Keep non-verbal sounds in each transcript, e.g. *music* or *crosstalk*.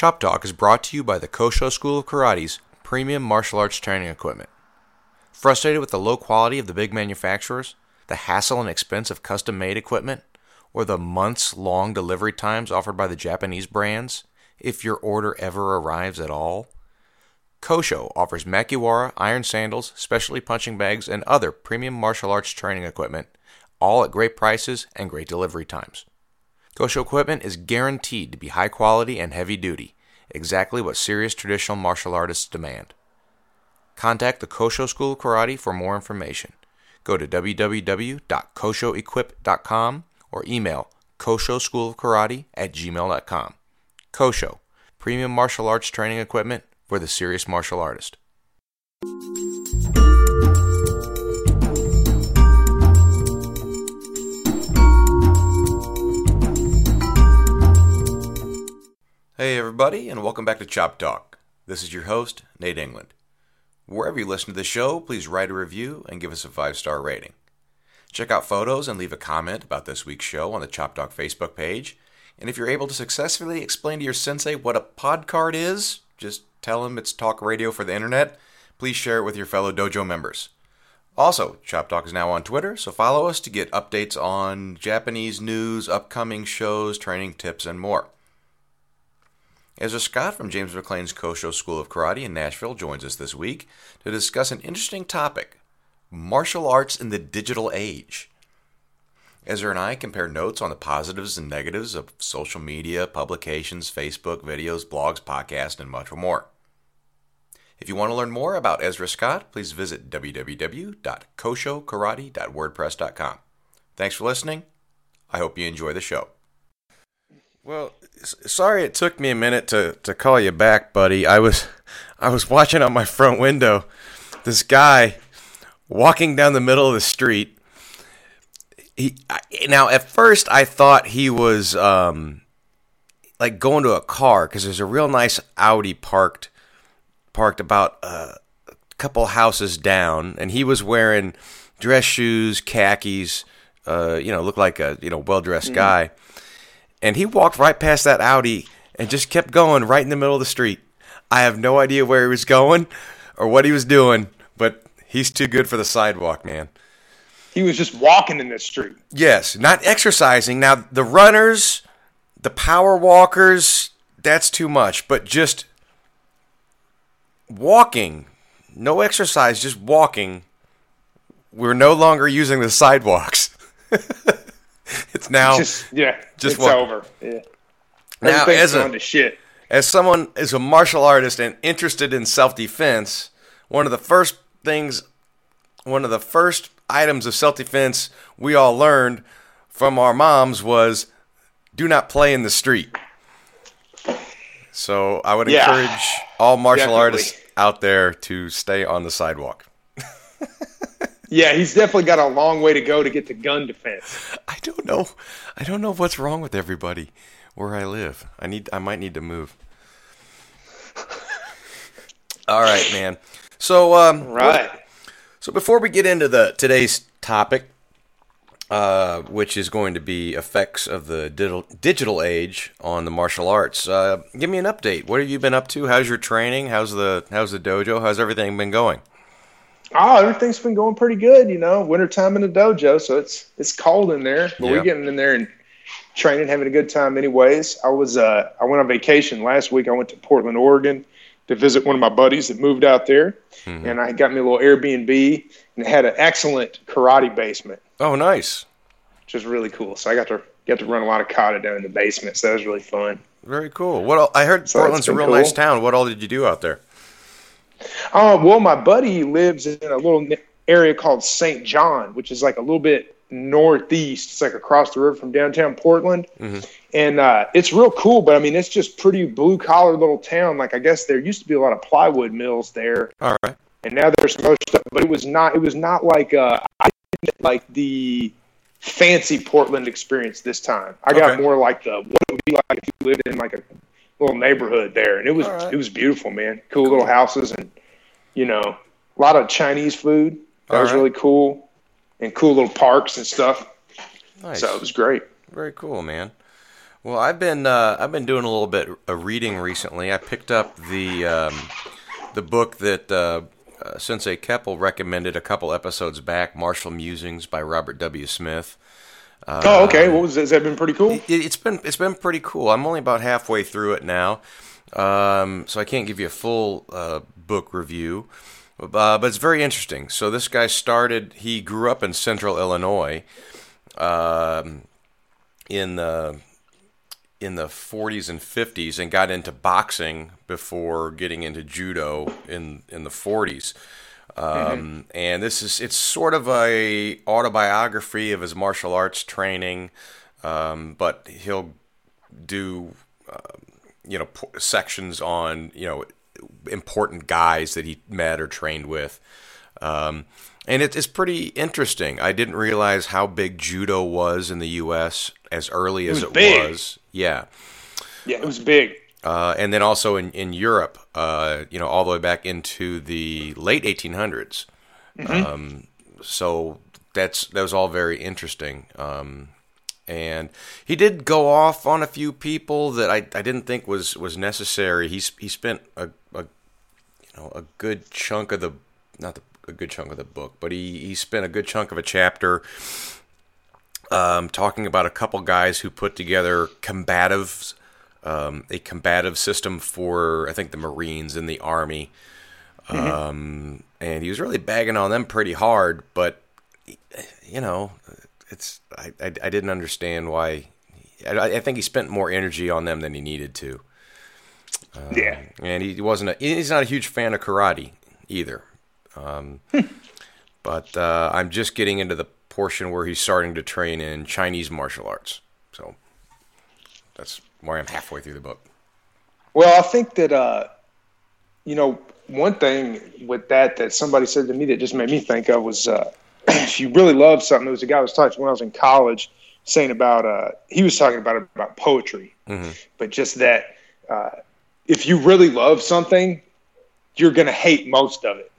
Chop Talk is brought to you by the Kosho School of Karate's premium martial arts training equipment. Frustrated with the low quality of the big manufacturers, the hassle and expense of custom made equipment, or the months long delivery times offered by the Japanese brands, if your order ever arrives at all? Kosho offers Makiwara iron sandals, specialty punching bags, and other premium martial arts training equipment, all at great prices and great delivery times. Kosho equipment is guaranteed to be high quality and heavy duty, exactly what serious traditional martial artists demand. Contact the Kosho School of Karate for more information. Go to www.koshoequip.com or email koshoschoolofkarate at gmail.com. Kosho, premium martial arts training equipment for the serious martial artist. Hey, everybody, and welcome back to Chop Talk. This is your host, Nate England. Wherever you listen to the show, please write a review and give us a five star rating. Check out photos and leave a comment about this week's show on the Chop Talk Facebook page. And if you're able to successfully explain to your sensei what a podcard is, just tell him it's talk radio for the internet. Please share it with your fellow dojo members. Also, Chop Talk is now on Twitter, so follow us to get updates on Japanese news, upcoming shows, training tips, and more. Ezra Scott from James McLean's Kosho School of Karate in Nashville joins us this week to discuss an interesting topic martial arts in the digital age. Ezra and I compare notes on the positives and negatives of social media, publications, Facebook, videos, blogs, podcasts, and much more. If you want to learn more about Ezra Scott, please visit www.koshokarate.wordpress.com. Thanks for listening. I hope you enjoy the show. Well, sorry it took me a minute to, to call you back, buddy. I was I was watching out my front window this guy walking down the middle of the street. He now at first I thought he was um, like going to a car because there's a real nice Audi parked parked about a couple houses down, and he was wearing dress shoes, khakis. Uh, you know, looked like a you know well dressed mm-hmm. guy and he walked right past that Audi and just kept going right in the middle of the street. I have no idea where he was going or what he was doing, but he's too good for the sidewalk, man. He was just walking in the street. Yes, not exercising. Now, the runners, the power walkers, that's too much, but just walking, no exercise, just walking. We're no longer using the sidewalks. *laughs* *laughs* it's now just yeah, just it's over. Yeah. Now, as a shit. as someone is a martial artist and interested in self defense, one of the first things, one of the first items of self defense we all learned from our moms was do not play in the street. So I would yeah, encourage all martial definitely. artists out there to stay on the sidewalk. *laughs* Yeah, he's definitely got a long way to go to get to gun defense. I don't know. I don't know what's wrong with everybody where I live. I need. I might need to move. All right, man. So, um, right. So before we get into the today's topic, uh, which is going to be effects of the digital digital age on the martial arts, uh, give me an update. What have you been up to? How's your training? How's the How's the dojo? How's everything been going? Oh, everything's been going pretty good. You know, wintertime in the dojo, so it's it's cold in there, but yeah. we're getting in there and training, having a good time. Anyways, I was uh, I went on vacation last week. I went to Portland, Oregon, to visit one of my buddies that moved out there, mm-hmm. and I got me a little Airbnb, and had an excellent karate basement. Oh, nice! Which is really cool. So I got to got to run a lot of kata down in the basement. So that was really fun. Very cool. What all, I heard so Portland's a real cool. nice town. What all did you do out there? Uh, well, my buddy lives in a little area called St. John, which is like a little bit northeast. It's like across the river from downtown Portland. Mm-hmm. And uh, it's real cool, but I mean, it's just pretty blue collar little town. Like, I guess there used to be a lot of plywood mills there. All right. And now there's some other stuff, but it was not, it was not like, uh, I didn't like the fancy Portland experience this time. I got okay. more like the, what it would be like if you lived in like a little neighborhood there, and it was right. it was beautiful, man. Cool, cool, little houses, and you know, a lot of Chinese food. That All was right. really cool, and cool little parks and stuff. Nice. So it was great. Very cool, man. Well, I've been uh, I've been doing a little bit of reading recently. I picked up the um, the book that uh, uh, Sensei Keppel recommended a couple episodes back, Martial Musings by Robert W. Smith. Uh, oh, okay. What was has that been pretty cool? It, has been it's been pretty cool. I'm only about halfway through it now, um, so I can't give you a full uh, book review. Uh, but it's very interesting. So this guy started. He grew up in Central Illinois, um, in the in the 40s and 50s, and got into boxing before getting into judo in in the 40s. Um, mm-hmm. And this is it's sort of a autobiography of his martial arts training, um, but he'll do uh, you know sections on you know important guys that he met or trained with. Um, and it, it's pretty interesting. I didn't realize how big judo was in the U.S. as early as it was. It was. Yeah. Yeah, it was big. Uh, and then also in, in Europe, uh, you know, all the way back into the late 1800s. Mm-hmm. Um, so that's that was all very interesting. Um, and he did go off on a few people that I, I didn't think was, was necessary. He's he spent a, a you know a good chunk of the not the, a good chunk of the book, but he, he spent a good chunk of a chapter um, talking about a couple guys who put together combatives, um, a combative system for I think the Marines and the Army, mm-hmm. um, and he was really bagging on them pretty hard. But you know, it's I, I, I didn't understand why. I, I, think he spent more energy on them than he needed to. Um, yeah, and he wasn't. A, he's not a huge fan of karate either. Um, but uh, I'm just getting into the portion where he's starting to train in Chinese martial arts. That's where I'm halfway through the book. Well, I think that uh, you know one thing with that that somebody said to me that just made me think of was uh, *clears throat* if you really love something. There was a guy I was talking to when I was in college saying about uh, he was talking about about poetry, mm-hmm. but just that uh, if you really love something, you're going to hate most of it.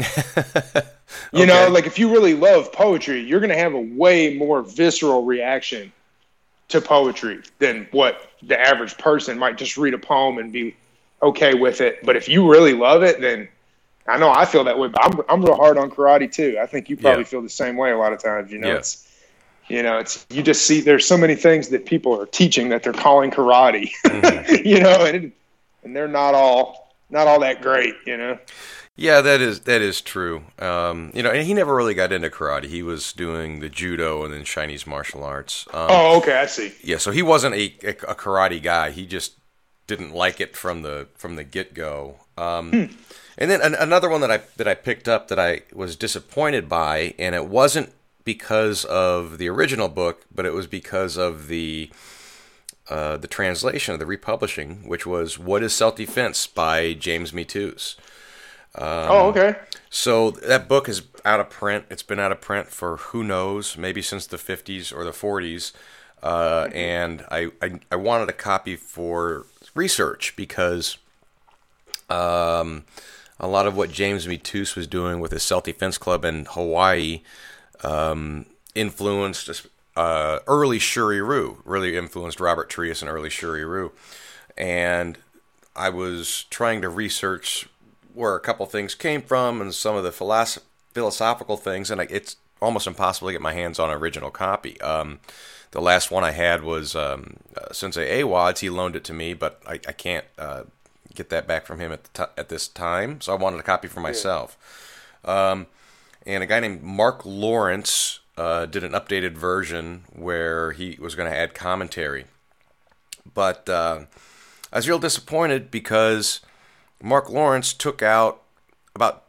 *laughs* you okay. know, like if you really love poetry, you're going to have a way more visceral reaction to poetry than what the average person might just read a poem and be okay with it. But if you really love it, then I know I feel that way. But I'm I'm real hard on karate too. I think you probably yeah. feel the same way a lot of times. You know, yeah. it's you know, it's you just see there's so many things that people are teaching that they're calling karate. *laughs* Mm-hmm. you know, and it, and they're not all not all that great. You know. Yeah, that is that is true. Um, you know, and he never really got into karate. He was doing the judo and then Chinese martial arts. Um, oh, okay, I see. Yeah, so he wasn't a, a, a, karate guy. He just didn't like it from the from the get go. Um, hmm. And then an, another one that I that I picked up that I was disappointed by, and it wasn't because of the original book, but it was because of the uh, the translation of the republishing, which was "What Is Self Defense" by James Mitose. Um, oh, okay. So that book is out of print. It's been out of print for who knows, maybe since the 50s or the 40s. Uh, and I, I, I wanted a copy for research because um, a lot of what James Mitose was doing with his self defense club in Hawaii um, influenced uh, early Shuri-Ryu, really influenced Robert Trias and early Shuri-Ryu. And I was trying to research where a couple things came from and some of the philosoph- philosophical things, and it's almost impossible to get my hands on an original copy. Um, the last one I had was um, uh, Sensei Awad's. He loaned it to me, but I, I can't uh, get that back from him at, t- at this time, so I wanted a copy for myself. Um, and a guy named Mark Lawrence uh, did an updated version where he was going to add commentary. But uh, I was real disappointed because Mark Lawrence took out about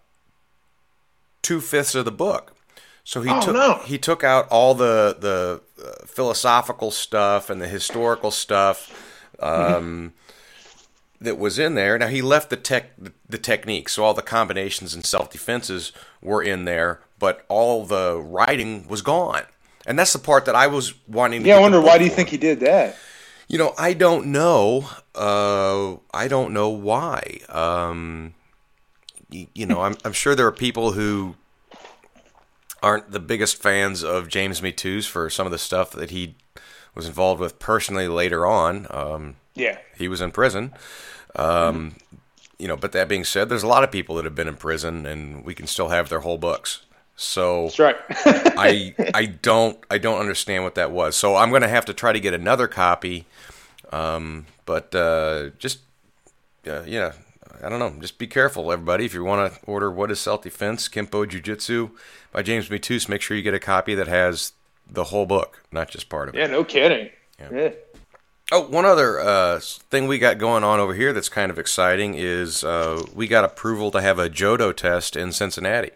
two fifths of the book. So he oh, took no. he took out all the the uh, philosophical stuff and the historical stuff um, that was in there. Now he left the tech the technique, so all the combinations and self defenses were in there, but all the writing was gone. And that's the part that I was wanting. Yeah, I wonder why do you think he did that? You know, I don't know. Uh, I don't know why. Um, you, you know, I'm, I'm sure there are people who aren't the biggest fans of James Mitose for some of the stuff that he was involved with personally later on. Um, yeah, he was in prison. Um, mm-hmm. You know, but that being said, there's a lot of people that have been in prison, and we can still have their whole books. So That's right. *laughs* I I don't I don't understand what that was. So I'm going to have to try to get another copy. Um, but uh, just uh, yeah, I don't know. Just be careful, everybody. If you want to order "What Is Self Defense: Kempo Jiu-Jitsu" by James Mitose, make sure you get a copy that has the whole book, not just part of it. Yeah, no kidding. Yeah. yeah. Oh, one other uh, thing we got going on over here that's kind of exciting is uh, we got approval to have a Jodo test in Cincinnati.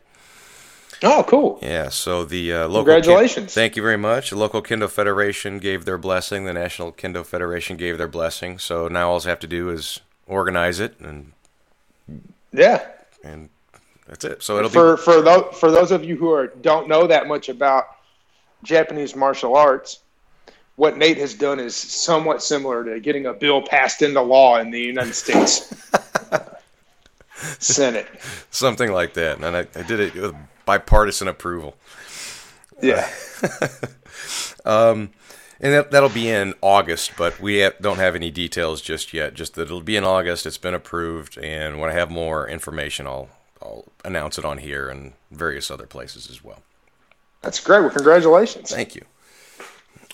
Oh, cool. Yeah, so the uh, local. Congratulations. Ken- thank you very much. The local Kendo Federation gave their blessing. The National Kendo Federation gave their blessing. So now all I have to do is organize it and. Yeah. And that's it. So it'll for, be. For, those, for those of you who are, don't know that much about Japanese martial arts, what Nate has done is somewhat similar to getting a bill passed into law in the United States *laughs* Senate. Something like that. And I, I did it with bipartisan approval. Yeah. *laughs* um, and that, that'll be in August, but we have, don't have any details just yet. Just that it'll be in August. It's been approved, and when I have more information, I'll I'll announce it on here and various other places as well. That's great. Well, congratulations. Thank you.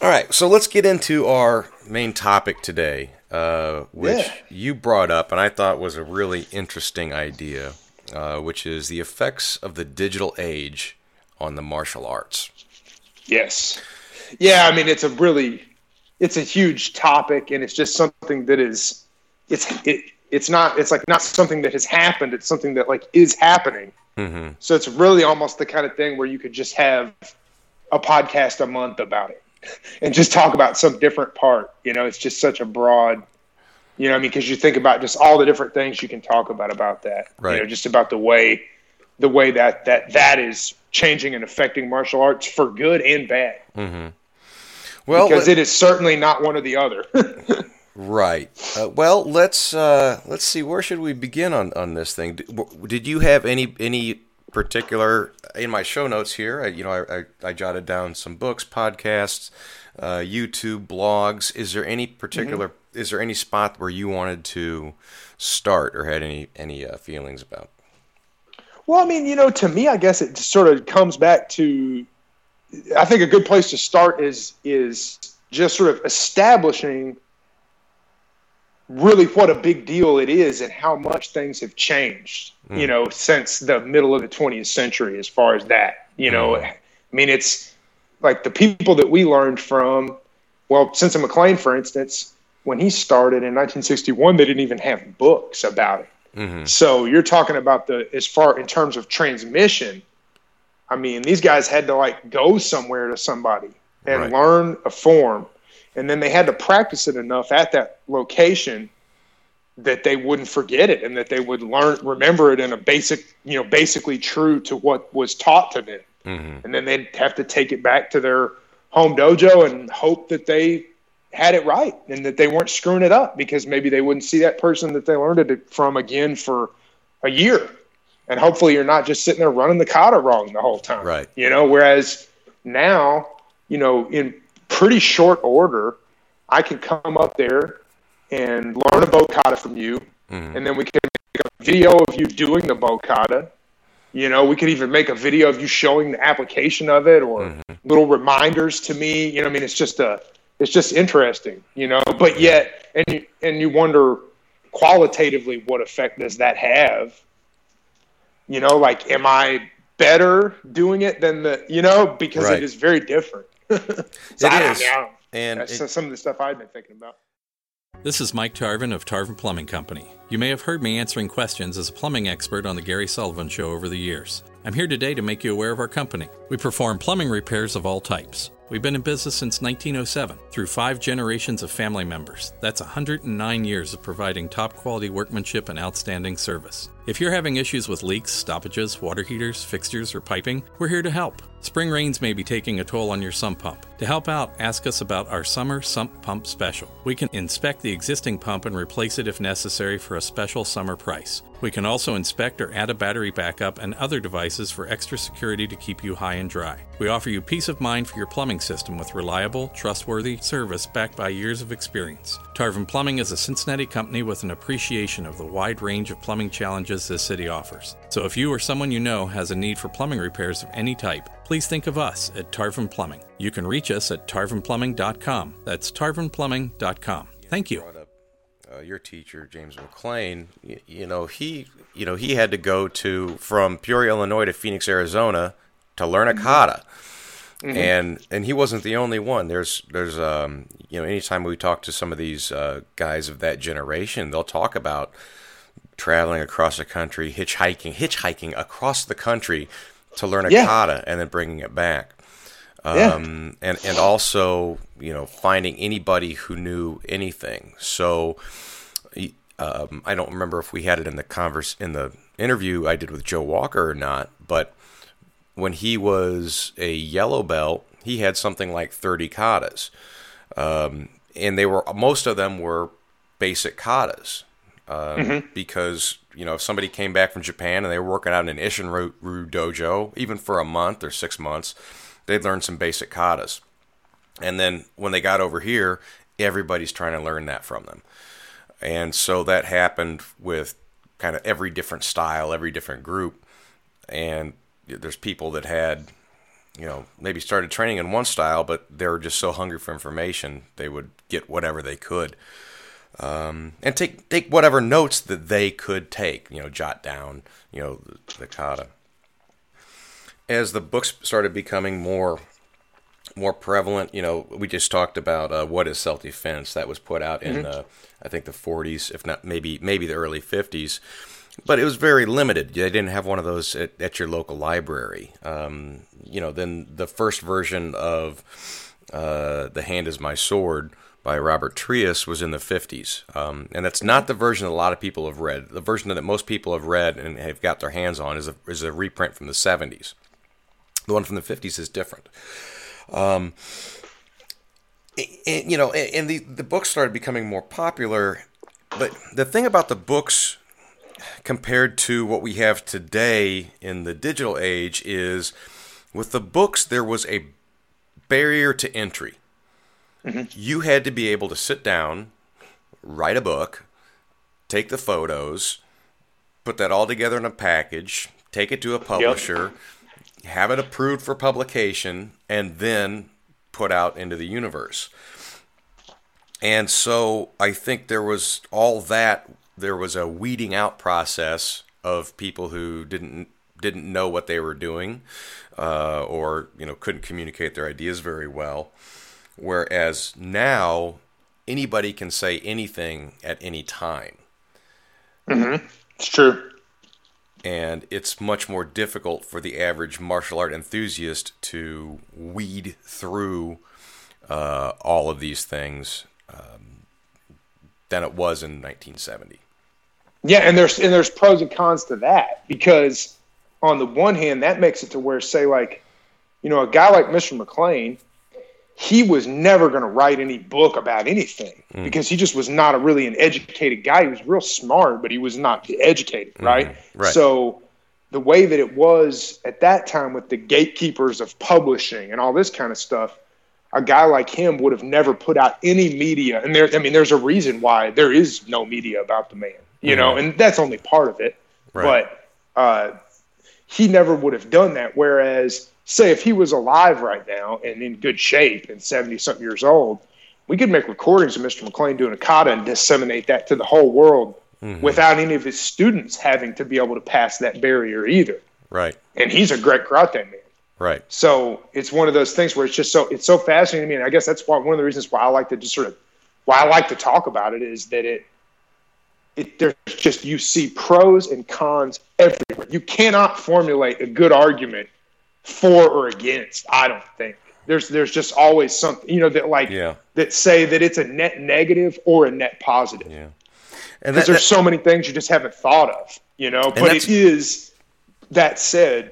All right, so let's get into our main topic today, uh, which yeah. you brought up and I thought was a really interesting idea, uh, which is the effects of the digital age on the martial arts. Yes. Yeah, I mean it's a really it's a huge topic and it's just something that is it's it it's not it's like not something that has happened, it's something that like is happening. Mm-hmm. So it's really almost the kind of thing where you could just have a podcast a month about it *laughs* and just talk about some different part. You know, it's just such a broad, you know, I mean, because you think about just all the different things you can talk about about that. Right. You know, just about the way the way that that that is changing and affecting martial arts for good and bad. Mm-hmm. Well, because it is certainly not one or the other. *laughs* right. Uh, well, let's uh, let's see. Where should we begin on, on this thing? Did, did you have any any particular in my show notes here, I, you know, I, I, I, jotted down some books, podcasts, uh, YouTube, blogs. Is there any particular? Mm-hmm. Is there any spot where you wanted to start or had any any uh, feelings about? Well, I mean, you know, to me, I guess it sort of comes back to. I think a good place to start is is just sort of establishing really what a big deal it is and how much things have changed, mm. you know, since the middle of the 20th century as far as that. You know, mm. I mean, it's like the people that we learned from, well, Sensei McLean, for instance, when he started in 1961, they didn't even have books about it. Mm-hmm. So you're talking about the, as far in terms of transmission, I mean, these guys had to like go somewhere to somebody and right. learn a form and then they had to practice it enough at that location that they wouldn't forget it and that they would learn remember it in a basic you know basically true to what was taught to them mm-hmm. and then they'd have to take it back to their home dojo and hope that they had it right and that they weren't screwing it up because maybe they wouldn't see that person that they learned it from again for a year and hopefully you're not just sitting there running the kata wrong the whole time right you know whereas now you know in pretty short order, I can come up there and learn a bow kata from you, mm-hmm. and then we can make a video of you doing the bow kata. You know, we could even make a video of you showing the application of it, or mm-hmm. little reminders to me. You know, I mean, it's just a, it's just interesting. You know, but yet, and you, and you wonder qualitatively what effect does that have? You know, like, am I better doing it than the, you know, because right. it is very different. *laughs* so it is. And that's it, some of the stuff I've been thinking about. This is Mike Tarvin of Tarvin Plumbing Company. You may have heard me answering questions as a plumbing expert on The Gary Sullivan Show over the years. I'm here today to make you aware of our company. We perform plumbing repairs of all types. We've been in business since 1907 through five generations of family members. That's 109 years of providing top quality workmanship and outstanding service. If you're having issues with leaks, stoppages, water heaters, fixtures, or piping, we're here to help. Spring rains may be taking a toll on your sump pump. To help out, ask us about our summer sump pump special. We can inspect the existing pump and replace it if necessary for a special summer price. We can also inspect or add a battery backup and other devices for extra security to keep you high and dry. We offer you peace of mind for your plumbing system with reliable, trustworthy service backed by years of experience. Tarvin Plumbing is a Cincinnati company with an appreciation of the wide range of plumbing challenges this city offers. So if you or someone you know has a need for plumbing repairs of any type, please think of us at Tarvin Plumbing. You can reach us at tarvinplumbing.com. That's tarvinplumbing.com. Thank you. Uh, your teacher James McLean, you, you know he, you know he had to go to from Peoria, Illinois, to Phoenix, Arizona, to learn a kata. Mm-hmm. And and he wasn't the only one. There's there's um you know anytime we talk to some of these uh, guys of that generation, they'll talk about traveling across the country, hitchhiking, hitchhiking across the country to learn a yeah. kata and then bringing it back. Um, yeah. and and also you know finding anybody who knew anything. So um, I don't remember if we had it in the converse in the interview I did with Joe Walker or not, but when he was a yellow belt, he had something like 30 katas. Um, and they were most of them were basic katas. Um, mm-hmm. Because you know, if somebody came back from Japan and they were working out in an Isshin Ryu dojo, even for a month or six months, they'd learn some basic katas. And then when they got over here, everybody's trying to learn that from them. And so that happened with kind of every different style, every different group. And there's people that had, you know, maybe started training in one style, but they were just so hungry for information they would get whatever they could, um, and take take whatever notes that they could take. You know, jot down. You know, the, the kata. As the books started becoming more more prevalent, you know, we just talked about uh, what is self defense. That was put out in mm-hmm. the, I think the 40s, if not maybe maybe the early 50s but it was very limited. They didn't have one of those at, at your local library. Um, you know, then the first version of uh, "The Hand Is My Sword" by Robert Trias was in the 50s, um, and that's not the version that a lot of people have read. The version that most people have read and have got their hands on is a, is a reprint from the 70s. The one from the 50s is different. Um, and, you know, and the the books started becoming more popular, but the thing about the books compared to what we have today in the digital age is with the books, there was a barrier to entry. Mm-hmm. You had to be able to sit down, write a book, take the photos, put that all together in a package, take it to a publisher, yep. have it approved for publication, and then put out into the universe. And so I think there was all that there was a weeding out process of people who didn't didn't know what they were doing, uh, or you know couldn't communicate their ideas very well. Whereas now anybody can say anything at any time. Mm-hmm. It's true. And it's much more difficult for the average martial art enthusiast to weed through uh, all of these things um, than it was in 1970. Yeah, and there's and there's pros and cons to that because on the one hand, that makes it to where, say, like, you know, a guy like Mr. McLean, he was never going to write any book about anything mm. because he just was not a really an educated guy. He was real smart, but he was not educated, mm-hmm. right? right? So the way that it was at that time with the gatekeepers of publishing and all this kind of stuff, a guy like him would have never put out any media. And there, I mean, there's a reason why there is no media about the man you know, and that's only part of it. Right. But uh, he never would have done that. Whereas, say, if he was alive right now and in good shape and 70 something years old, we could make recordings of Mr. McLean doing a kata and disseminate that to the whole world mm-hmm. without any of his students having to be able to pass that barrier either. Right. And he's a great karate man. Right. So it's one of those things where it's just so it's so fascinating to me, and I guess that's why one of the reasons why I like to just sort of why I like to talk about it is that it it, there's just you see pros and cons everywhere. You cannot formulate a good argument for or against. I don't think there's there's just always something you know that like yeah. that say that it's a net negative or a net positive. Yeah, and because there's that, so many things you just haven't thought of. You know, but it is that said.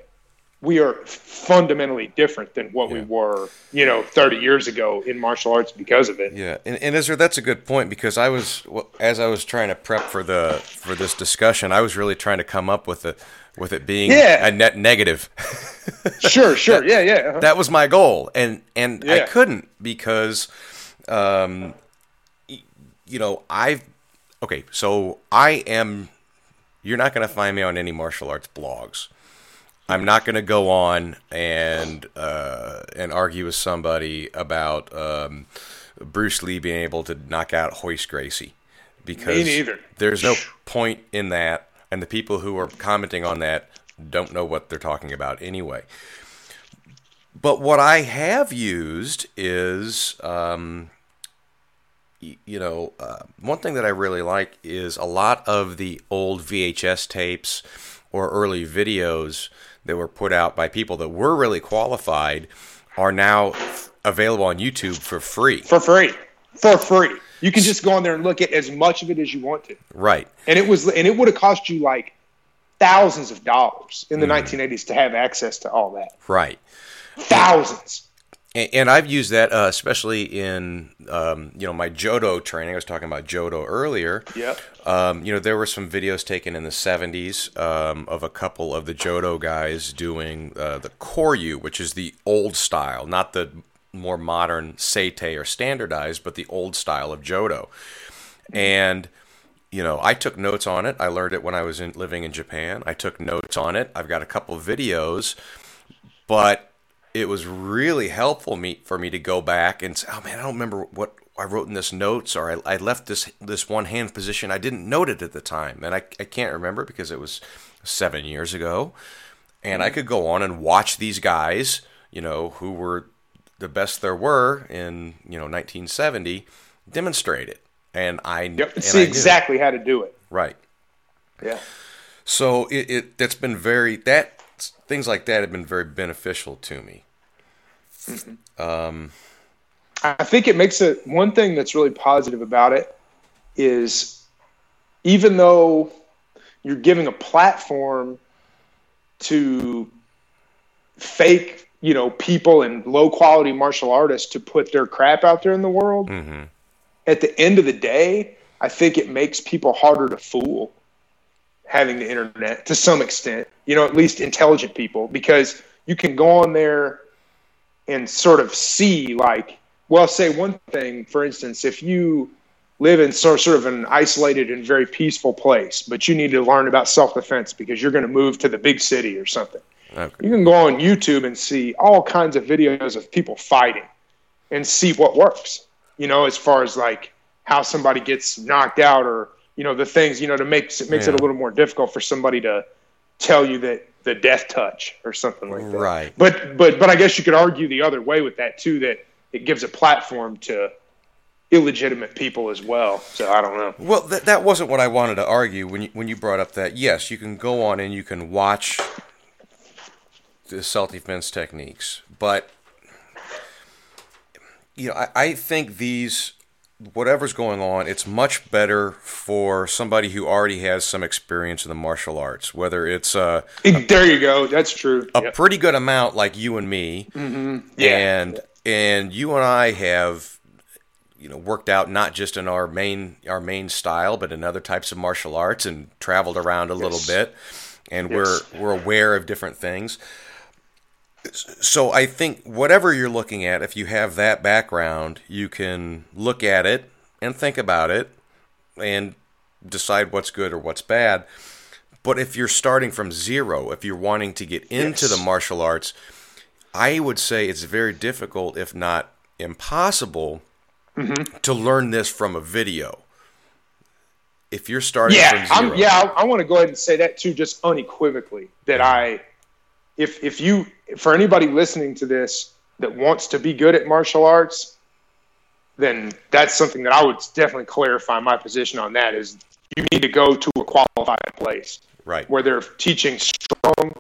we are fundamentally different than what yeah. we were, you know, 30 years ago in martial arts because of it. Yeah, and, and Ezra, that's a good point because I was, as I was trying to prep for the for this discussion, I was really trying to come up with a with it being yeah. a net negative. *laughs* sure, sure, that, yeah, yeah. Uh-huh. That was my goal, and and yeah. I couldn't because, um, you know, I've okay, so I am. You're not going to find me on any martial arts blogs. I'm not going to go on and uh, and argue with somebody about um, Bruce Lee being able to knock out Royce Gracie because there's no point in that, and the people who are commenting on that don't know what they're talking about anyway. But what I have used is, um, you know, uh, one thing that I really like is a lot of the old VHS tapes or early videos that were put out by people that were really qualified are now available on YouTube for free. For free. For free. You can just go on there and look at as much of it as you want to. Right. And it was and it would have cost you like thousands of dollars in the mm. 1980s to have access to all that. Right. Thousands and, I've used that uh, especially in um, you know my Jodo training. I was talking about Jodo earlier. Yeah. Um, you know there were some videos taken in the '70s um, of a couple of the Jodo guys doing uh, the Koryu, which is the old style, not the more modern Seitei or standardized, but the old style of Jodo. And you know, I took notes on it. I learned it when I was in, living in Japan. I took notes on it. I've got a couple of videos, but it was really helpful me for me to go back and say, oh man, I don't remember what I wrote in this notes, or I, I left this this one hand position. I didn't note it at the time, and I, I can't remember because it was seven years ago. And I mm-hmm. could go on and watch these guys, you know, who were the best there were in you know 1970, demonstrate it, and I yep, and see I exactly how to do it. Right. Yeah. So it, it that's been very that things like that have been very beneficial to me. Mm-hmm. Um, I think it makes it one thing that's really positive about it is even though you're giving a platform to fake, you know, people and low quality martial artists to put their crap out there in the world. Mm-hmm. At the end of the day, I think it makes people harder to fool having the internet to some extent, you know, at least intelligent people, because you can go on there and sort of see, like, well, say one thing, for instance, if you live in sort of an isolated and very peaceful place, but you need to learn about self defense because you're going to move to the big city or something. Okay. You can go on YouTube and see all kinds of videos of people fighting and see what works, you know, as far as like how somebody gets knocked out or you know the things you know to make it makes yeah. it a little more difficult for somebody to tell you that the death touch or something like that. Right. But but but I guess you could argue the other way with that too that it gives a platform to illegitimate people as well. So I don't know. Well, that that wasn't what I wanted to argue when you when you brought up that. Yes, you can go on and you can watch self defense techniques, but you know I, I think these whatever's going on, it's much better for somebody who already has some experience in the martial arts, whether it's uh, there you go, that's true, a yep. pretty good amount like you and me, mm-hmm. yeah. and and you and I have you know worked out not just in our main our main style, but in other types of martial arts and traveled around a yes. little bit, and yes. we're we're aware of different things so I think whatever you're looking at, if you have that background, you can look at it and think about it and decide what's good or what's bad. But if you're starting from zero, if you're wanting to get into yes. the martial arts, I would say it's very difficult, if not impossible, mm-hmm. to learn this from a video. If you're starting yeah, from 0 I'm, yeah, I, I want to go ahead and say that too, just unequivocally, that I if if you for anybody listening to this that wants to be good at martial arts, then that's something that I would definitely clarify my position on that is you need to go to a qualified place. Right. Where they're teaching strong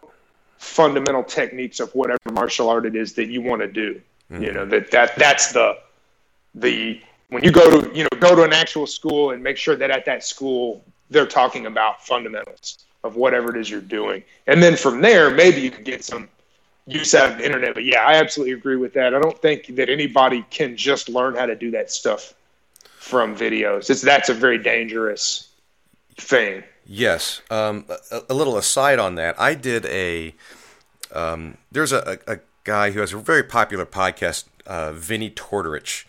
fundamental techniques of whatever martial art it is that you want to do. Mm-hmm. You know, that, that that's the the when you go to you know go to an actual school and make sure that at that school they're talking about fundamentals of whatever it is you're doing. And then from there, maybe you could get some use of the internet. But yeah, I absolutely agree with that. I don't think that anybody can just learn how to do that stuff from videos. It's that's a very dangerous thing. Yes. Um, a, a, little aside on that, I did a. Um, there's a, a, guy who has a very popular podcast, uh, Vinny Tortorich.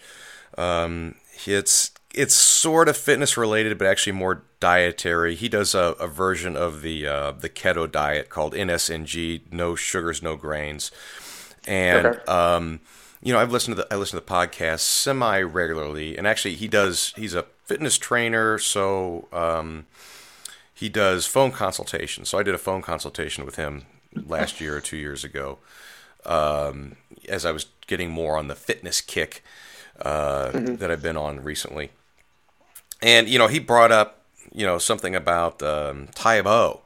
Um, it's it's sort of fitness related, but actually more dietary. He does a, a version of the uh, the keto diet called NSNG, no sugars, no grains, and okay. um, you know I've listened to the I listen to the podcast semi regularly, and actually he does he's a fitness trainer, so um, he does phone consultations. So I did a phone consultation with him last year or two years ago, um, as I was getting more on the fitness kick uh, mm-hmm. that I've been on recently. And you know, he brought up you know something about um, Bo.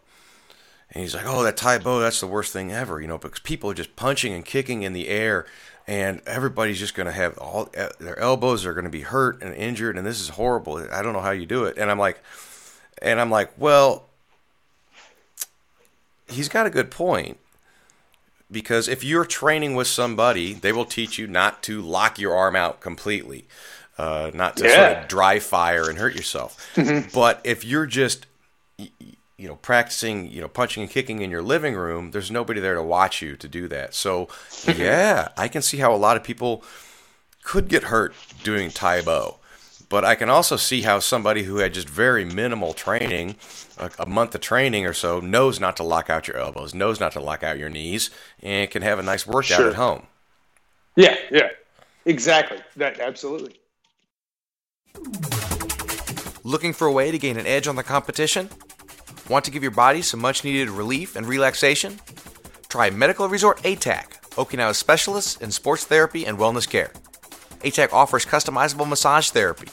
And he's like, "Oh, that Tae Bo, that's the worst thing ever," you know, because people are just punching and kicking in the air, and everybody's just going to have all their elbows are going to be hurt and injured, and this is horrible. I don't know how you do it. And I'm like, and I'm like, well, he's got a good point because if you're training with somebody, they will teach you not to lock your arm out completely, uh, not to yeah. sort of dry fire and hurt yourself. Mm-hmm. But if you're just you know practicing you know punching and kicking in your living room there's nobody there to watch you to do that so *laughs* yeah i can see how a lot of people could get hurt doing Tae Bo but I can also see how somebody who had just very minimal training, a, a, month of training or so, knows not to lock out your elbows, knows not to lock out your knees, and can have a nice workout sure. at home. Yeah, yeah, exactly. That absolutely. Looking for a way to gain an edge on the competition? Want to give your body some much needed relief and relaxation? Try Medical Resort ATAC, Okinawa's specialists in sports therapy and wellness care. ATAC offers customizable massage therapy,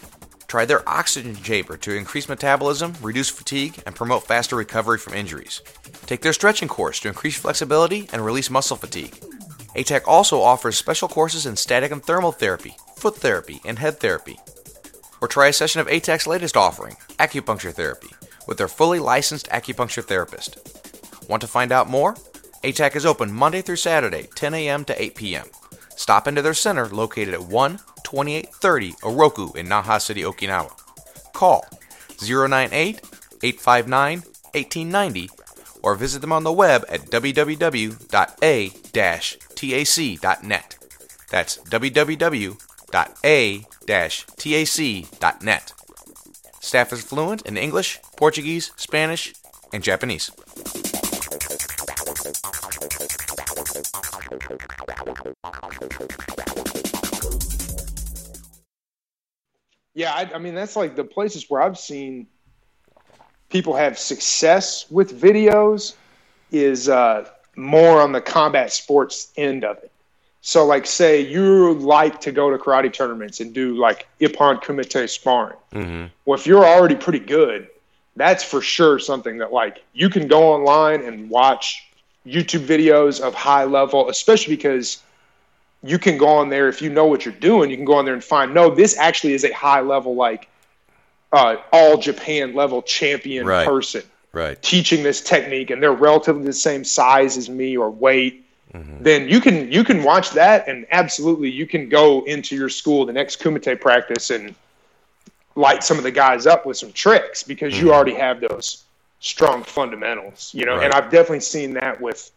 Try their oxygen chamber to increase metabolism, reduce fatigue, and promote faster recovery from injuries. Take their stretching course to increase flexibility and release muscle fatigue. ATAC also offers special courses in static and thermal therapy, foot therapy, and head therapy. Or try a session of ATAC's latest offering, acupuncture therapy, with their fully licensed acupuncture therapist. Want to find out more? ATAC is open Monday through Saturday, 10 a.m. to 8 p.m. Stop into their center located at 1 2830 Oroku in Naha City, Okinawa. Call 098 859 1890 or visit them on the web at www.a-tac.net. That's www.a-tac.net. Staff is fluent in English, Portuguese, Spanish, and Japanese. Yeah, I, I mean that's like the places where I've seen people have success with videos is uh, more on the combat sports end of it. So, like, say you like to go to karate tournaments and do like Ippon Kumite sparring. Mm-hmm. Well, if you're already pretty good, that's for sure something that like you can go online and watch YouTube videos of high level, especially because you can go on there if you know what you're doing. You can go on there and find no, this actually is a high level like uh, all Japan level champion right. person, right? Teaching this technique, and they're relatively the same size as me or weight. Mm-hmm. Then you can you can watch that, and absolutely you can go into your school the next kumite practice and light some of the guys up with some tricks because mm-hmm. you already have those strong fundamentals, you know. Right. And I've definitely seen that with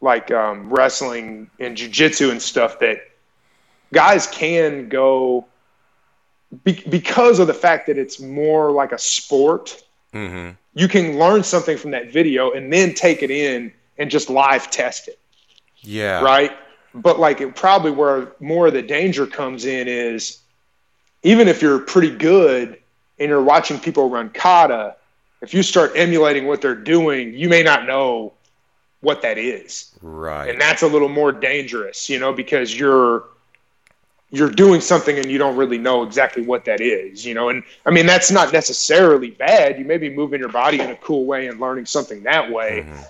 like um, wrestling and jujitsu and stuff that guys can go be- because of the fact that it's more like a sport. Mm-hmm. You can learn something from that video and then take it in and just live test it. Yeah. Right. But like it probably where more of the danger comes in is even if you're pretty good and you're watching people run kata, if you start emulating what they're doing, you may not know what that is. Right. And that's a little more dangerous, you know, because you're you're doing something and you don't really know exactly what that is, you know. And I mean that's not necessarily bad. You may be moving your body in a cool way and learning something that way. Mm-hmm.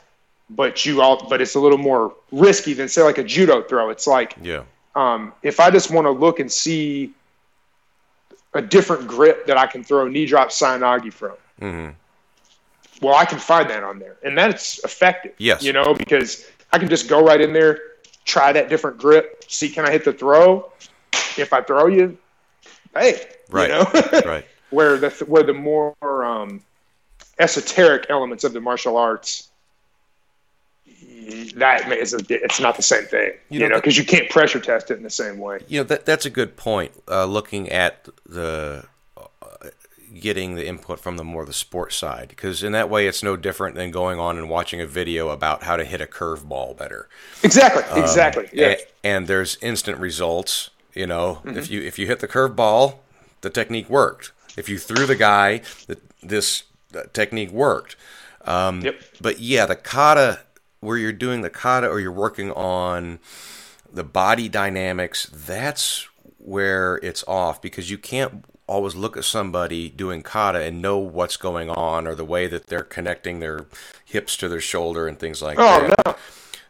But you all but it's a little more risky than say like a judo throw. It's like yeah. Um, if I just want to look and see a different grip that I can throw knee drop Seoi-nage from. Mm-hmm well, I can find that on there, and that's effective. Yes, you know, because I can just go right in there, try that different grip. See, can I hit the throw? If I throw you, hey, right, you know? *laughs* right. Where the where the more um, esoteric elements of the martial arts that is a, it's not the same thing, you, you know, because you can't pressure test it in the same way. You know, that that's a good point. Uh, looking at the uh, getting the input from the more the sports side, because in that way, it's no different than going on and watching a video about how to hit a curveball better. Exactly. Um, exactly. Yeah. And, and, there's instant results. You know, mm-hmm. if you if you hit the curveball, the technique worked. If you threw the guy, the, this technique worked. Um, yep. But yeah, the kata where you're doing the kata or you're working on the body dynamics, that's where it's off because you can't always look at somebody doing kata and know what's going on or the way that they're connecting their hips to their shoulder and things like oh, that. No.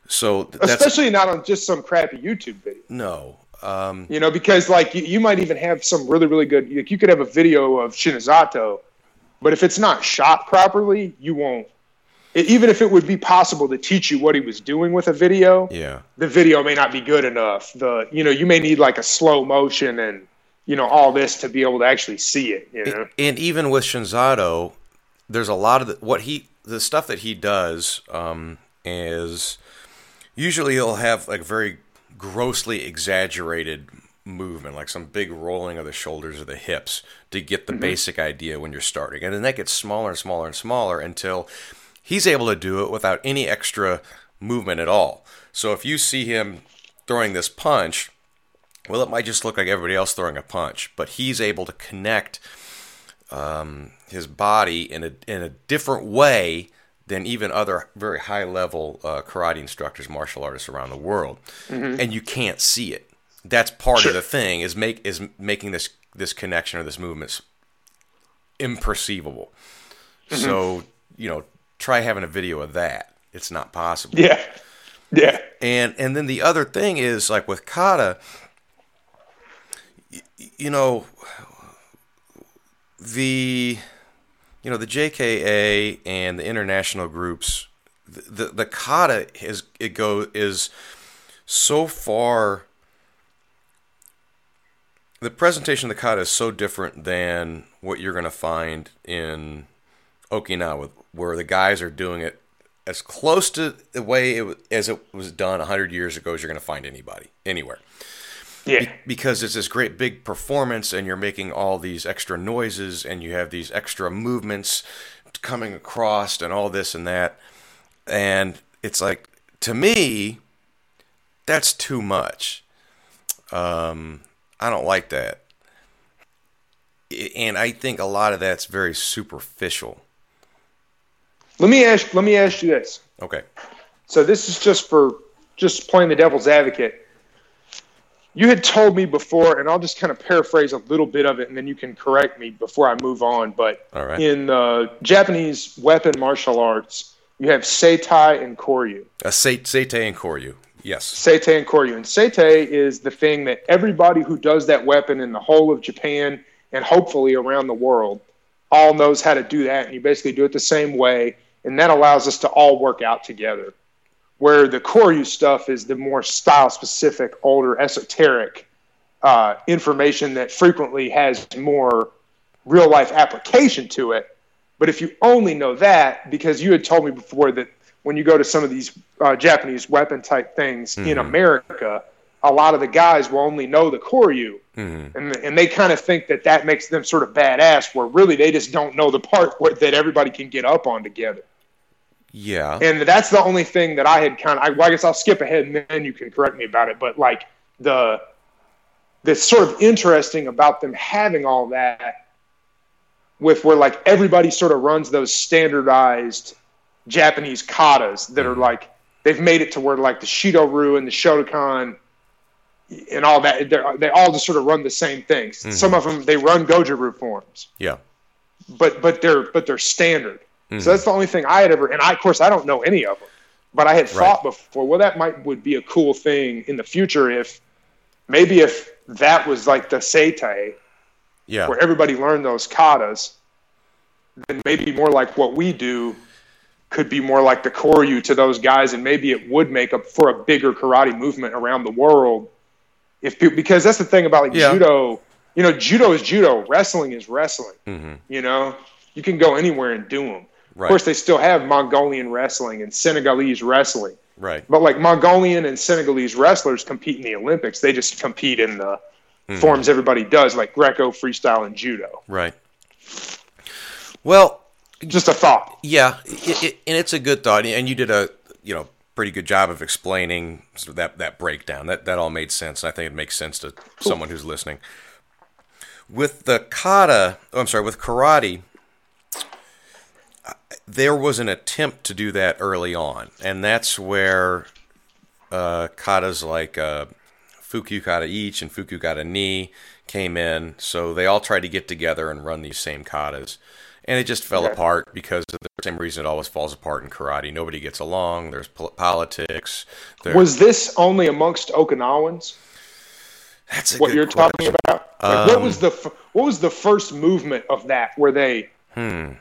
So especially not on just some crappy YouTube video. No. Um, you know, because like you, you, might even have some really, really good. Like you could have a video of Shinzato, but if it's not shot properly, you won't even if it would be possible to teach you what he was doing with a video, yeah, the video may not be good enough. The you know you may need like a slow motion and you know all this to be able to actually see it. You know, and even with Shinzato, there's a lot of the, what he the stuff that he does um, is usually he'll have like very grossly exaggerated movement, like some big rolling of the shoulders or the hips to get the mm-hmm. basic idea when you're starting, and then that gets smaller and smaller and smaller until He's able to do it without any extra movement at all. So if you see him throwing this punch, well, it might just look like everybody else throwing a punch, but he's able to connect um, his body in a in a different way than even other very high level uh, karate instructors, martial artists around the world, mm-hmm. and you can't see it. That's part sure. of the thing is make is making this this connection or this movement imperceivable. Mm-hmm. So you know try having a video of that. It's not possible. Yeah. Yeah. And and then the other thing is like with kata, you, you know, the you know the JKA and the international groups, the the, the kata is it go is so far. The presentation of the kata is so different than what you're going to find in Okinawa, where the guys are doing it as close to the way it as it was done 100 years ago as you're going to find anybody anywhere. Yeah. Be- because it's this great big performance and you're making all these extra noises and you have these extra movements coming across and all this and that. And it's like, to me, that's too much. Um, I don't like that. And I think a lot of that's very superficial. Let me ask. Let me ask you this. Okay. So this is just for just playing the devil's advocate. You had told me before, and I'll just kind of paraphrase a little bit of it, and then you can correct me before I move on. But in uh, Japanese weapon martial arts, you have Seitei and Koryu. Uh, Seitei and Koryu. Yes. Seitei and Koryu. And Seitei is the thing that everybody who does that weapon in the whole of Japan and hopefully around the world all knows how to do that. And you basically do it the same way and that allows us to all work out together. Where the Koryu stuff is the more style specific, older, esoteric uh, information that frequently has more real life application to it. But if you only know that, because you had told me before that when you go to some of these uh, Japanese weapon type things mm-hmm. in America, a lot of the guys will only know the Koryu, mm-hmm. and and they kind of think that that makes them sort of badass. Where really they just don't know the part where, that everybody can get up on together. Yeah. And that's the only thing that I had kind of, I, well, I guess I'll skip ahead and then you can correct me about it. But like the, that's sort of interesting about them having all that with where like everybody sort of runs those standardized Japanese katas that are mm-hmm. like, they've made it to where like the Shito-ryu and the Shotokan and all that, they they all just sort of run the same things. Mm-hmm. Some of them, they run Goju-ryu forms. Yeah. But, but they're, but they're standard. Mm-hmm. So that's the only thing I had ever, and I, of course, I don't know any of them, but I had thought right. before, well, that might would be a cool thing in the future if maybe if that was like the Seitei, yeah, where everybody learned those katas, then maybe more like what we do could be more like the Koryu to those guys, and maybe it would make up for a bigger karate movement around the world. If people, because that's the thing about like yeah. judo, you know, judo is judo, wrestling is wrestling. Mm-hmm. You know, you can go anywhere and do them. Right. Of course, they still have Mongolian wrestling and Senegalese wrestling. Right. But like Mongolian and Senegalese wrestlers compete in the Olympics. They just compete in the mm-hmm. forms everybody does, like Greco, freestyle, and judo. Right. Well, just a thought. Yeah, it, it, and it's a good thought, and you did a you know pretty good job of explaining that that breakdown. That that all made sense. I think it makes sense to cool. someone who's listening. With the kata, oh, I'm sorry, with karate, there was an attempt to do that early on, and that's where uh, katas like uh, Fukyugata ichi and Fukyugata ni came in. So they all tried to get together and run these same katas and it just fell okay. apart because of the same reason it always falls apart in karate. Nobody gets along. There's politics. There... Was this only amongst Okinawans? That's what you're question. talking about. Like, um, what was the what was the first movement of that? Where they? Hmm.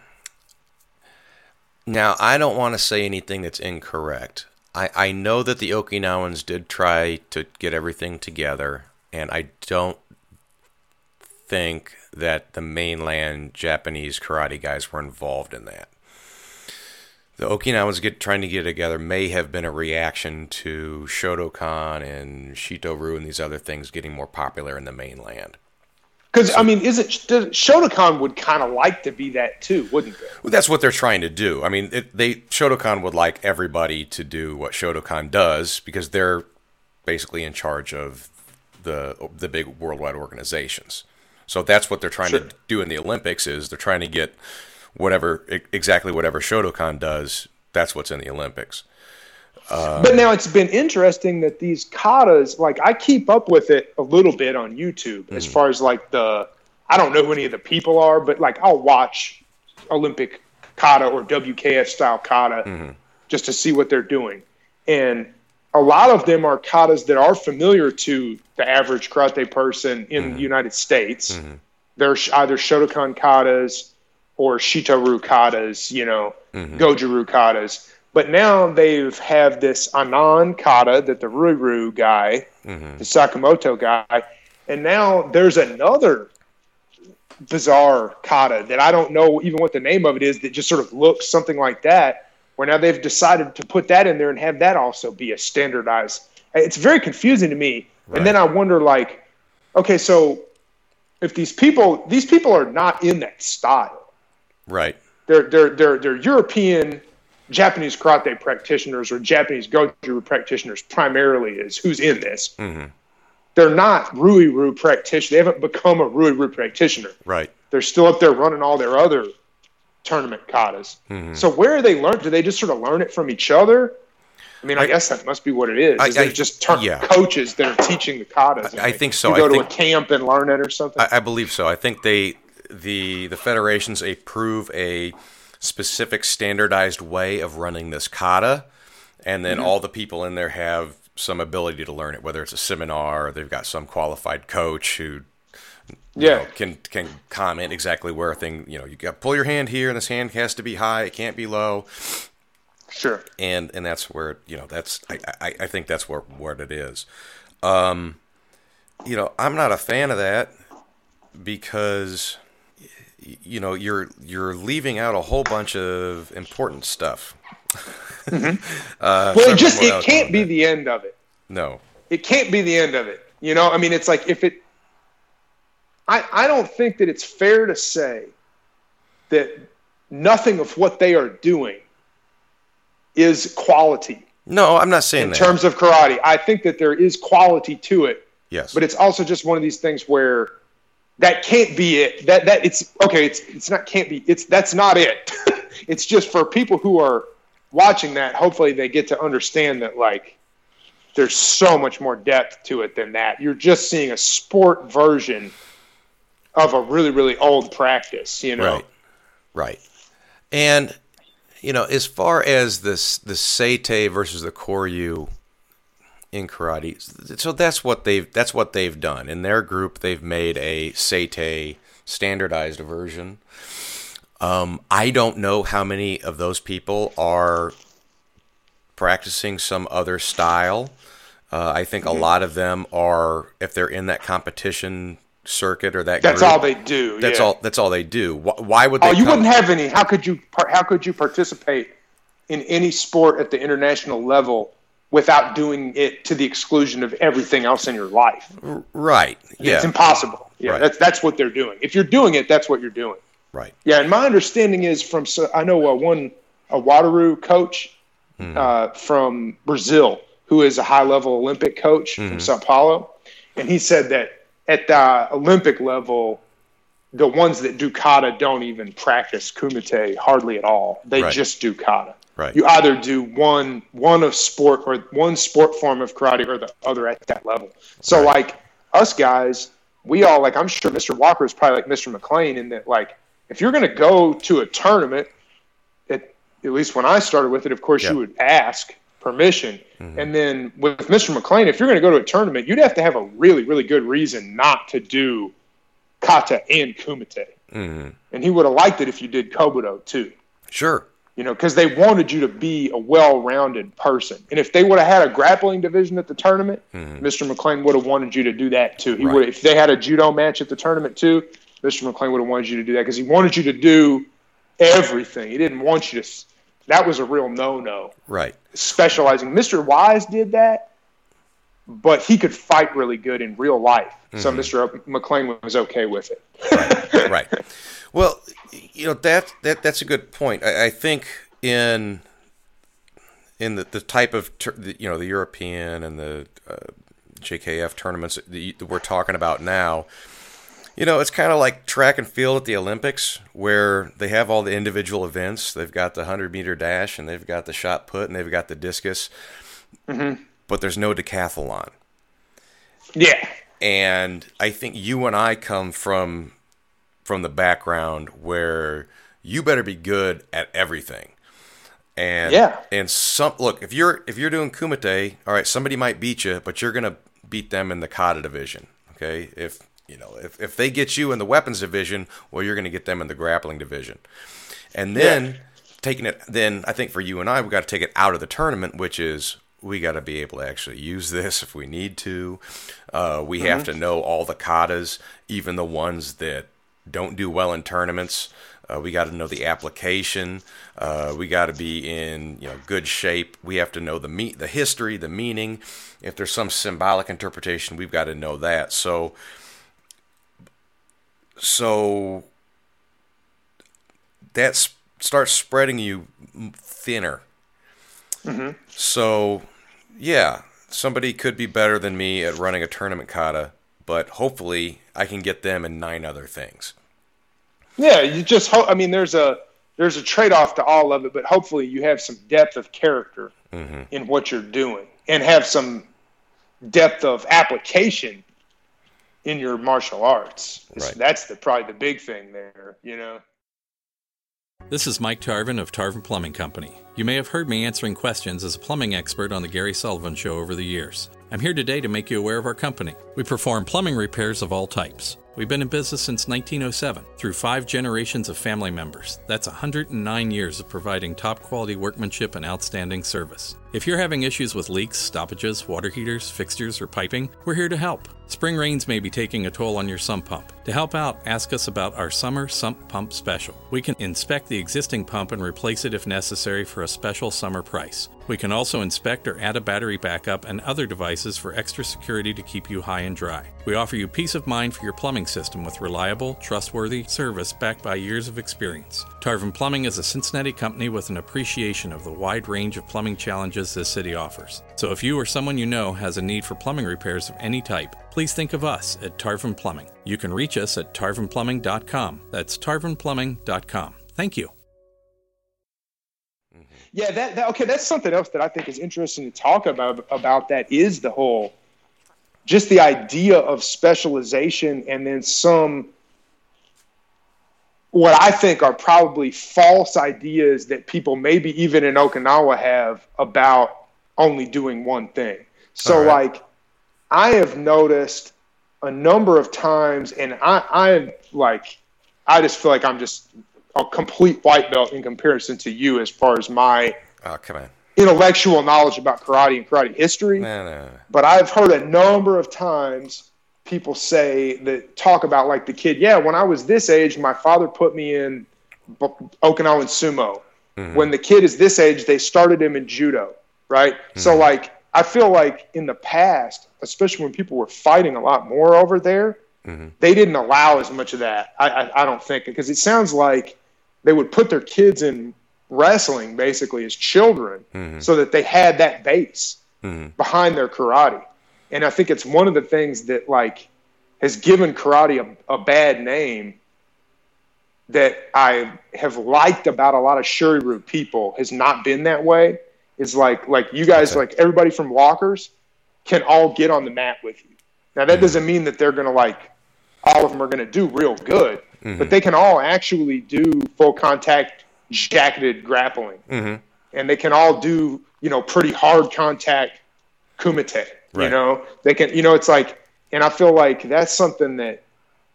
Now I don't want to say anything that's incorrect. I, I know that the Okinawans did try to get everything together, and I don't think that the mainland Japanese karate guys were involved in that. The Okinawans get trying to get it together may have been a reaction to Shotokan and Shito-ryu and these other things getting more popular in the mainland. Because so, I mean, is it Shotokan would kind of like to be that too, wouldn't they? Well, that's what they're trying to do. I mean, it, they Shotokan would like everybody to do what Shotokan does because they're basically in charge of the the big worldwide organizations. So that's what they're trying sure. to do in the Olympics is they're trying to get whatever exactly whatever Shotokan does. That's what's in the Olympics. Um, but now it's been interesting that these katas, like I keep up with it a little bit on YouTube mm-hmm. as far as like the, I don't know who any of the people are, but like I'll watch Olympic kata or WKF style kata mm-hmm. just to see what they're doing. And a lot of them are katas that are familiar to the average karate person in mm-hmm. the United States. Mm-hmm. They're either Shotokan katas or Shito-ryu katas, you know, mm-hmm. Katas. But now they've have this Anan kata that the Ryuei-ryu guy, mm-hmm. the Sakumoto guy, and now there's another bizarre kata that I don't know even what the name of it is that just sort of looks something like that where now they've decided to put that in there and have that also be a standardized. It's very confusing to me. Right. And then I wonder, like, okay, so if these people, these people are not in that style, right? They're they're they're they're European Japanese karate practitioners or Japanese goju practitioners primarily is who's in this. Mm-hmm. They're not Ryuei-ryu practitioners. They haven't become a Ryuei-ryu practitioner. Right. They're still up there running all their other tournament katas. Mm-hmm. So where are they learned? Do they just sort of learn it from each other? I mean, I, I guess that must be what it is. is I, I just ter- yeah. coaches that are teaching the katas. I, think so. You go to think, a camp and learn it or something. I, believe so. I think they the the federations approve a specific standardized way of running this kata, and then mm-hmm. all the people in there have some ability to learn it. Whether it's a seminar, or they've got some qualified coach who yeah know, can can comment exactly where a thing you know you got pull your hand here and this hand has to be high it can't be low sure and and that's where you know that's i i, I think that's where what it is um you know i'm not a fan of that because you know you're you're leaving out a whole bunch of important stuff mm-hmm. *laughs* uh, well it just it can't be the end of it no it can't be the end of it you know i mean it's like if it I, I don't think that it's fair to say that nothing of what they are doing is quality. No, I'm not saying in that. terms of karate. I think that there is quality to it. Yes. But it's also just one of these things where that can't be it. That that it's okay, it's it's not can't be it's that's not it. *laughs* it's just for people who are watching that, hopefully they get to understand that like there's so much more depth to it than that. You're just seeing a sport version of a really really old practice you know right right and you know as far as this the seitei versus the koryu in karate so that's what they've that's what they've done in their group they've made a seitei standardized version Um, I don't know how many of those people are practicing some other style. Uh, I think a Mm-hmm. lot of them are, if they're in that competition circuit or that That's group, all they do. That's yeah. all. That's all they do. Why, why would they? Oh, you come- wouldn't have any. How could you? How could you participate in any sport at the international level without doing it to the exclusion of everything else in your life? Right. Yeah. It's impossible. Yeah, Right. that's that's what they're doing. If you're doing it, that's what you're doing. right. Yeah, and my understanding is from so I know uh, one a Wado-ryu coach Mm-hmm. uh, from Brazil who is a high level Olympic coach Mm-hmm. from Sao Paulo, and he said that at the Olympic level, the ones that do kata don't even practice kumite hardly at all. They Right. just do kata. Right. You either do one one of sport or one sport form of karate or the other at that level. So Right. like us guys, we all like I'm sure Mr. Walker is probably like Mr. McLean in that like if you're gonna go to a tournament, at at least when I started with it, of course Yeah. Mm-hmm. you would ask permission. And then with Mr. McLean, if you're gonna go to a tournament, you'd have to have a really, really good reason not to do kata and kumite. hmm And he would have liked it if you did kobudo too Sure. You know, because they wanted you to be a well-rounded person. And if they would have had a grappling division at the tournament, Mr. McLean would have wanted you to do that too. He Mm-hmm. Right. would, if they had a judo match at the tournament too, Mr. McLean would have wanted you to do that because he wanted you to do everything. He didn't want you to. That was a real no-no. Right. Specializing. Mr. Wise did that, but he could fight really good in real life. So Mr. McLean was okay with it. Mm-hmm. right. *laughs* Well, you know that that that's a good point. I, I think in in the, the type of you know the European and the uh, JKF tournaments that, that we're talking about now, you know, it's kind of like track and field at the Olympics where they have all the individual events. They've got the hundred meter dash and they've got the shot put and they've got the discus, but there's no decathlon. Yeah. And I think you and I come from from the background where you better be good at everything. And Yeah. and some look if you're if you're doing kumite, all right, somebody might beat you, but you're gonna beat them in the kata division. Okay, if you know if if they get you in the weapons division, well, you're gonna get them in the grappling division. And then taking it, then I think for you and I, we got to take it out of the tournament, which is we got to be able to actually use this if we need to. Uh, we have to know all the katas, even the ones that don't do well in tournaments. Uh, we got to know the application. Uh, we got to be in you know good shape. We have to know the me- the history, the meaning. If there's some symbolic interpretation, we've got to know that. So, so that starts spreading you thinner. So, yeah, somebody could be better than me at running a tournament kata, but hopefully I can get them in nine other things. Yeah, you just hope. I mean, there's a there's a trade off to all of it, but hopefully you have some depth of character mm-hmm. in what you're doing, and have some depth of application in your martial arts. Right. That's the probably the big thing there. You know. This is Mike Tarvin of Tarvin Plumbing Company. You may have heard me answering questions as a plumbing expert on The Gary Sullivan Show over the years. I'm here today to make you aware of our company. We perform plumbing repairs of all types. We've been in business since 1907 through five generations of family members. That's 109 years of providing top quality workmanship and outstanding service. If you're having issues with leaks, stoppages, water heaters, fixtures, or piping, we're here to help. Spring rains may be taking a toll on your sump pump. To help out, ask us about our summer sump pump special. We can inspect the existing pump and replace it if necessary for a special summer price. We can also inspect or add a battery backup and other devices for extra security to keep you high and dry. We offer you peace of mind for your plumbing system with reliable, trustworthy service backed by years of experience. Tarvin Plumbing is a Cincinnati company with an appreciation of the wide range of plumbing challenges this city offers. So if you or someone you know has a need for plumbing repairs of any type, please think of us at Tarvin Plumbing. You can reach us at tarvinplumbing.com. That's tarvinplumbing.com. Thank you. Yeah, that, that okay. That's something else that I think is interesting to talk about. About that is the whole, just the idea of specialization, and then some. What I think are probably false ideas that people, maybe even in Okinawa, have about only doing one thing. So, right. like, I have noticed a number of times, and I, I am like, I just feel like I'm just a complete white belt in comparison to you as far as my Oh, come on. intellectual knowledge about karate and karate history. No, no, no. But I've heard a number of times people say that talk about like the kid. Yeah, when I was this age, my father put me in Okinawan sumo. Mm-hmm. When the kid is this age, they started him in judo, right? So mm-hmm. like I feel like in the past, especially when people were fighting a lot more over there, mm-hmm. they didn't allow as much of that. I, I, I don't think because it sounds like they would put their kids in wrestling basically as children mm-hmm. so that they had that base mm-hmm. behind their karate. And I think it's one of the things that like has given karate a, a bad name that I have liked about a lot of Shuri people has not been that way. Is like like you guys like everybody from Walkers can all get on the mat with you. Now that mm-hmm. doesn't mean that they're gonna like all of them are gonna do real good, but they can all actually do full contact jacketed grappling, mm-hmm. and they can all do you know pretty hard contact kumite. You know they can you know it's like, and I feel like that's something that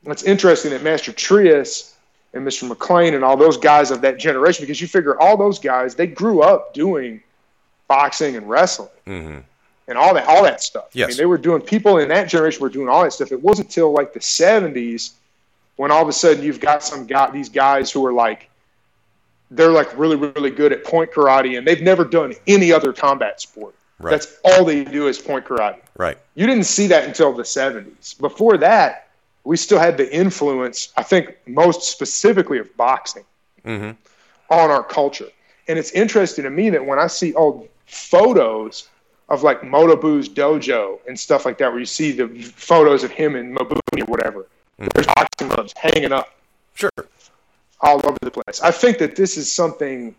it's interesting that Master Trias and Mr. McLean and all those guys of that generation, because you figure all those guys they grew up doing boxing and wrestling mm-hmm. and all that all that stuff. I Yes. mean, they were doing people in that generation were doing all that stuff. It wasn't until like the seventies when all of a sudden you've got some got these guys who are like they're like really really good at point karate and they've never done any other combat sport. Right. That's all they do is point karate. Right. You didn't see that until the 70s. Before that, we still had the influence, I think, most specifically of boxing mm-hmm. on our culture. And it's interesting to me that when I see old photos of like Motobu's dojo and stuff like that, where you see the photos of him and Mabuni or whatever, there's boxing gloves hanging up Sure. all over the place. I think that this is something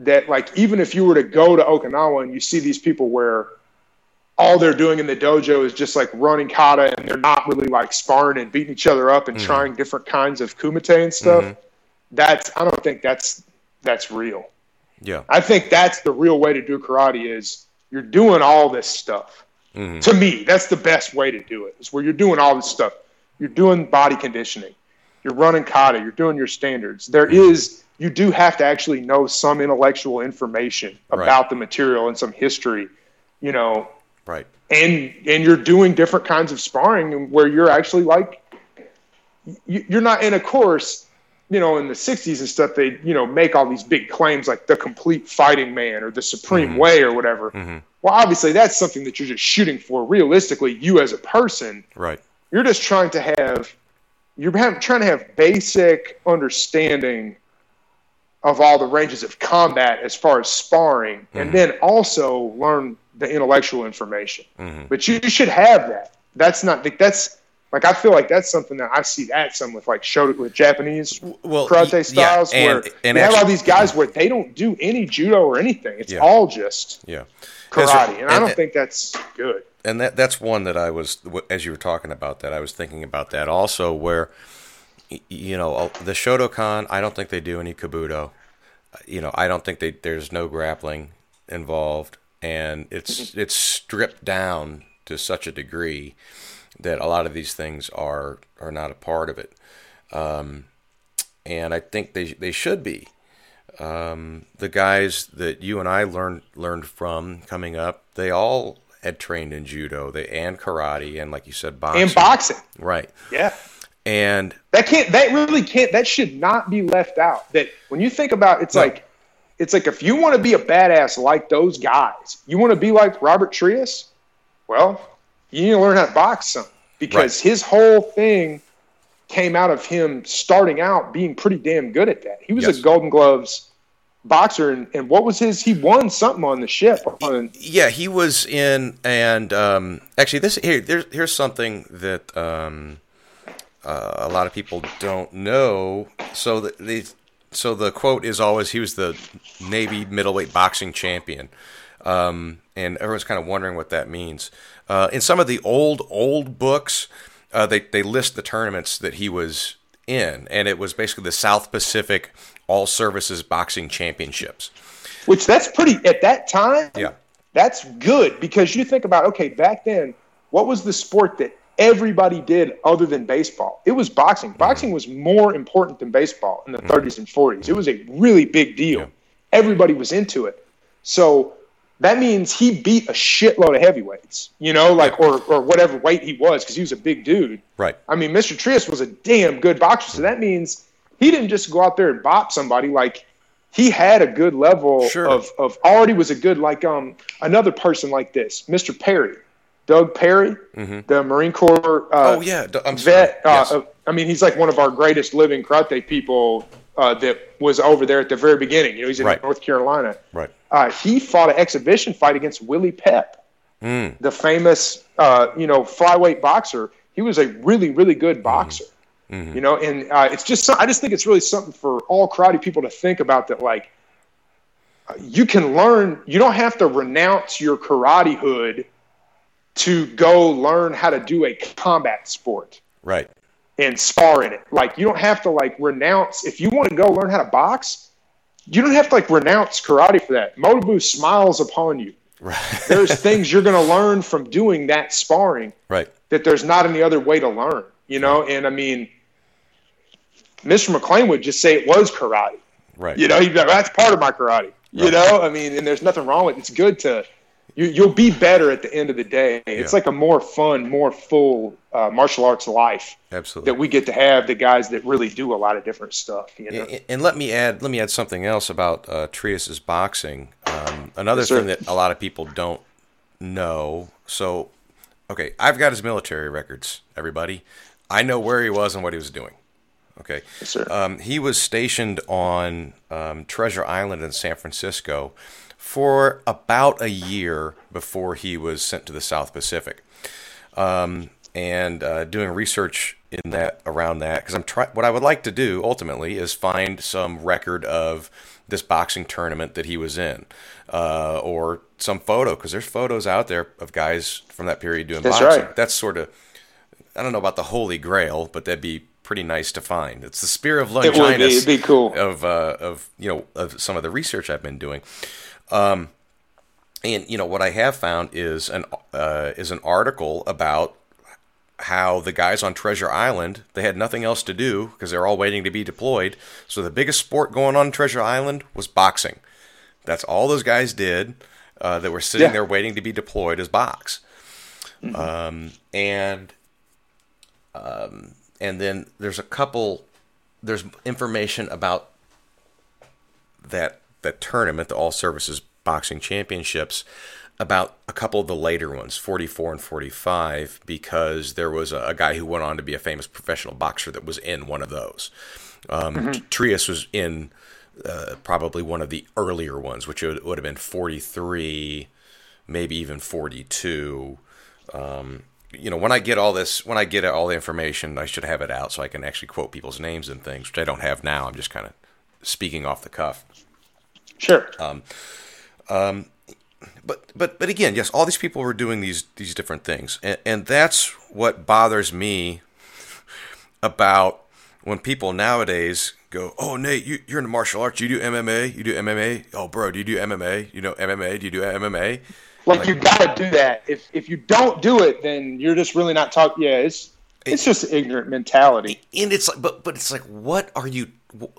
that, like, even if you were to go to Okinawa and you see these people where all they're doing in the dojo is just like running kata and they're not really like sparring and beating each other up and mm-hmm. trying different kinds of kumite and stuff. Mm-hmm. That's I don't think that's that's real. Yeah. I think that's the real way to do karate is you're doing all this stuff. Mm-hmm. To me, that's the best way to do it. Is where you're doing all this stuff. You're doing body conditioning. You're running kata. You're doing your standards. There mm-hmm. is you do have to actually know some intellectual information Right. about the material and some history, you know, Right. and and you're doing different kinds of sparring where you're actually like you- you're not in a course you know in the 60s and stuff they you know make all these big claims like the complete fighting man or the supreme mm-hmm. way or whatever mm-hmm. well obviously that's something that you're just shooting for realistically you as a person Right. You're just trying to have you're have, trying to have basic understanding of all the ranges of combat as far as sparring and then also learn the intellectual information. But you, you should have that. That's not that's like i feel like that's something that i see that some with like show with japanese well, karate y- yeah, styles and- where and you have all these guys where they don't do any judo or anything. It's Yeah. all just Yeah. karate. and, i don't think that's good and that that's one that I was as you were talking about that I was thinking about that also where you know uh, the Shotokan I don't think they do any kobudo. You know I don't think they there's no grappling involved. And it's it's stripped down to such a degree that a lot of these things are are not a part of it. Um, and I think they they should be. Um, the guys that you and I learned learned from coming up, they all had trained in judo, they and karate, and like you said, boxing. and boxing right? yeah And That can't. That really can't. That should not be left out. That when you think about, it's No. like, it's like if you want to be a badass like those guys, you want to be like Robert Trias. Well, you need to learn how to box some because his whole thing came out of him starting out being pretty damn good at that. He was Yes. a Golden Gloves boxer, and, and what was his? He won something on the ship. On, yeah, he was in, and um, actually, this here there's here's something that um, uh, a lot of people don't know. So the, the so the quote is always he was the Navy middleweight boxing champion, um, and everyone's kind of wondering what that means. Uh, in some of the old old books, uh, they they list the tournaments that he was in, and it was basically the South Pacific All Services Boxing Championships. which that's pretty at that time. Yeah. that's good because you think about okay back then what was the sport that everybody did other than baseball. It was boxing. Mm-hmm. Boxing was more important than baseball in the mm-hmm. 30s and 40s. It was a really big deal. Yeah. Everybody was into it. So that means he beat a shitload of heavyweights, you know, like or or whatever weight he was because he was a big dude. Right. I mean, Mr. Trias was a damn good boxer, so that means he didn't just go out there and bop somebody. Like he had a good level Sure. of of already was a good like um another person like this, Mr. Perry, Doug Perry, the Marine Corps. Uh, Oh yeah, I'm vet. Uh, Yes. uh, I mean, he's like one of our greatest living karate people uh, that was over there at the very beginning. You know, he's in Right. North Carolina. right. Uh, he fought an exhibition fight against Willie Pep, Mm. the famous, uh, you know, flyweight boxer. He was a really, really good boxer. Mm-hmm. You know, and uh, it's just, I just think it's really something for all karate people to think about that, like, uh, you can learn, you don't have to renounce your karate hood to go learn how to do a combat sport Right. and spar in it. Like you don't have to like renounce if you want to go learn how to box, you don't have to like renounce karate for that. Motobu smiles upon you. Right. There's *laughs* things you're going to learn from doing that sparring right. that there's not any other way to learn, you know? And I mean Mr. McLean would just say it was karate. Right. You know, he'd be like, that's part of my karate. You Right. know, I mean, and there's nothing wrong with it. It's good to, you, you'll be better at the end of the day. It's Yeah. like a more fun, more full uh, martial arts life Absolutely. that we get to have the guys that really do a lot of different stuff. You know, And- And let me add let me add something else about uh, Trias's boxing. Um, another Yes, thing that a lot of people don't know. So, okay, I've got his military records. Everybody, I know where he was and what he was doing. Okay, Yes, sir. um, he was stationed on um, Treasure Island in San Francisco for about a year before he was sent to the South Pacific um, and uh, doing research in that around that because I'm trying. What I would like to do ultimately is find some record of this boxing tournament that he was in, uh, or some photo because there's photos out there of guys from that period doing That's boxing. right. That's sort of I don't know about the holy grail, but that'd be pretty nice to find. It's the spear of it would be, Longinus it'd be cool. of uh, of you know of some of the research I've been doing. Um, and you know what I have found is an uh, is an article about how the guys on Treasure Island they had nothing else to do because they're all waiting to be deployed. So the biggest sport going on Treasure Island was boxing. That's all those guys did. Uh, that were sitting Yeah. there waiting to be deployed as box. Um, and um, and then there's a couple. There's information about that that tournament, the All Services Boxing Championships, about a couple of the later ones, 44 and 45, because there was a, a guy who went on to be a famous professional boxer that was in one of those. Um, Trias was in uh, probably one of the earlier ones, which would, would have been 43, maybe even 42. Um, you know, when I get all this, when I get all the information, I should have it out so I can actually quote people's names and things, which I don't have now. I'm just kind of speaking off the cuff. Sure. Um um, but but but again, yes, all these people were doing these these different things, and, and that's what bothers me about when people nowadays go, "Oh, Nate, you, you're into martial arts. You do MMA. You do MMA. Oh, bro, do you do MMA? You know MMA? Do you do MMA? Like you got to do that. If if you don't do it, then you're just really not talking. Yeah, it's it's just ignorant mentality. And it's like, but but it's like, what are you?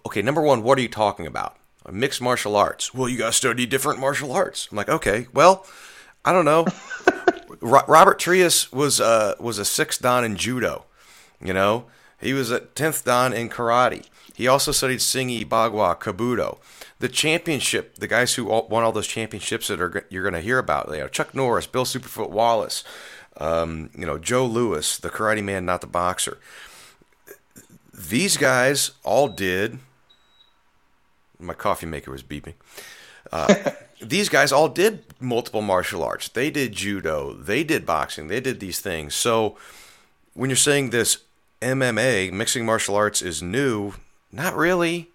Okay, number one, what are you talking about? Mixed martial arts. Well, you got to study different martial arts. I'm like, okay, well, I don't know. *laughs* Ro- Robert Trias was uh, was a sixth dan in judo. You know, he was a tenth dan in karate. He also studied Xingyi, Bagua, Kobudo. The championship, the guys who all, won all those championships that are you're going to hear about, you know, Chuck Norris, Bill Superfoot Wallace, um, you know, Joe Lewis, the Karate Man, not the boxer. These guys all did. My coffee maker was beeping. Uh, *laughs* these guys all did multiple martial arts. They did judo. They did boxing. They did these things. So when you're saying this MMA, mixing martial arts, is new, not really.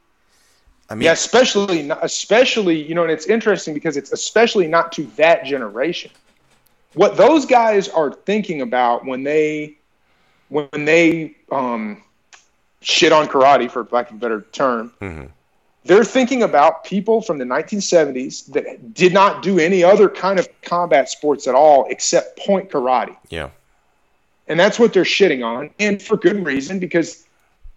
I mean, Yeah, especially not- especially you know, and it's interesting because it's especially not to that generation. What those guys are thinking about when they when they um, shit on karate, for lack of a better term, Mhm. they're thinking about people from the 1970s that did not do any other kind of combat sports at all except point karate. yeah, And that's what they're shitting on, and for good reason, because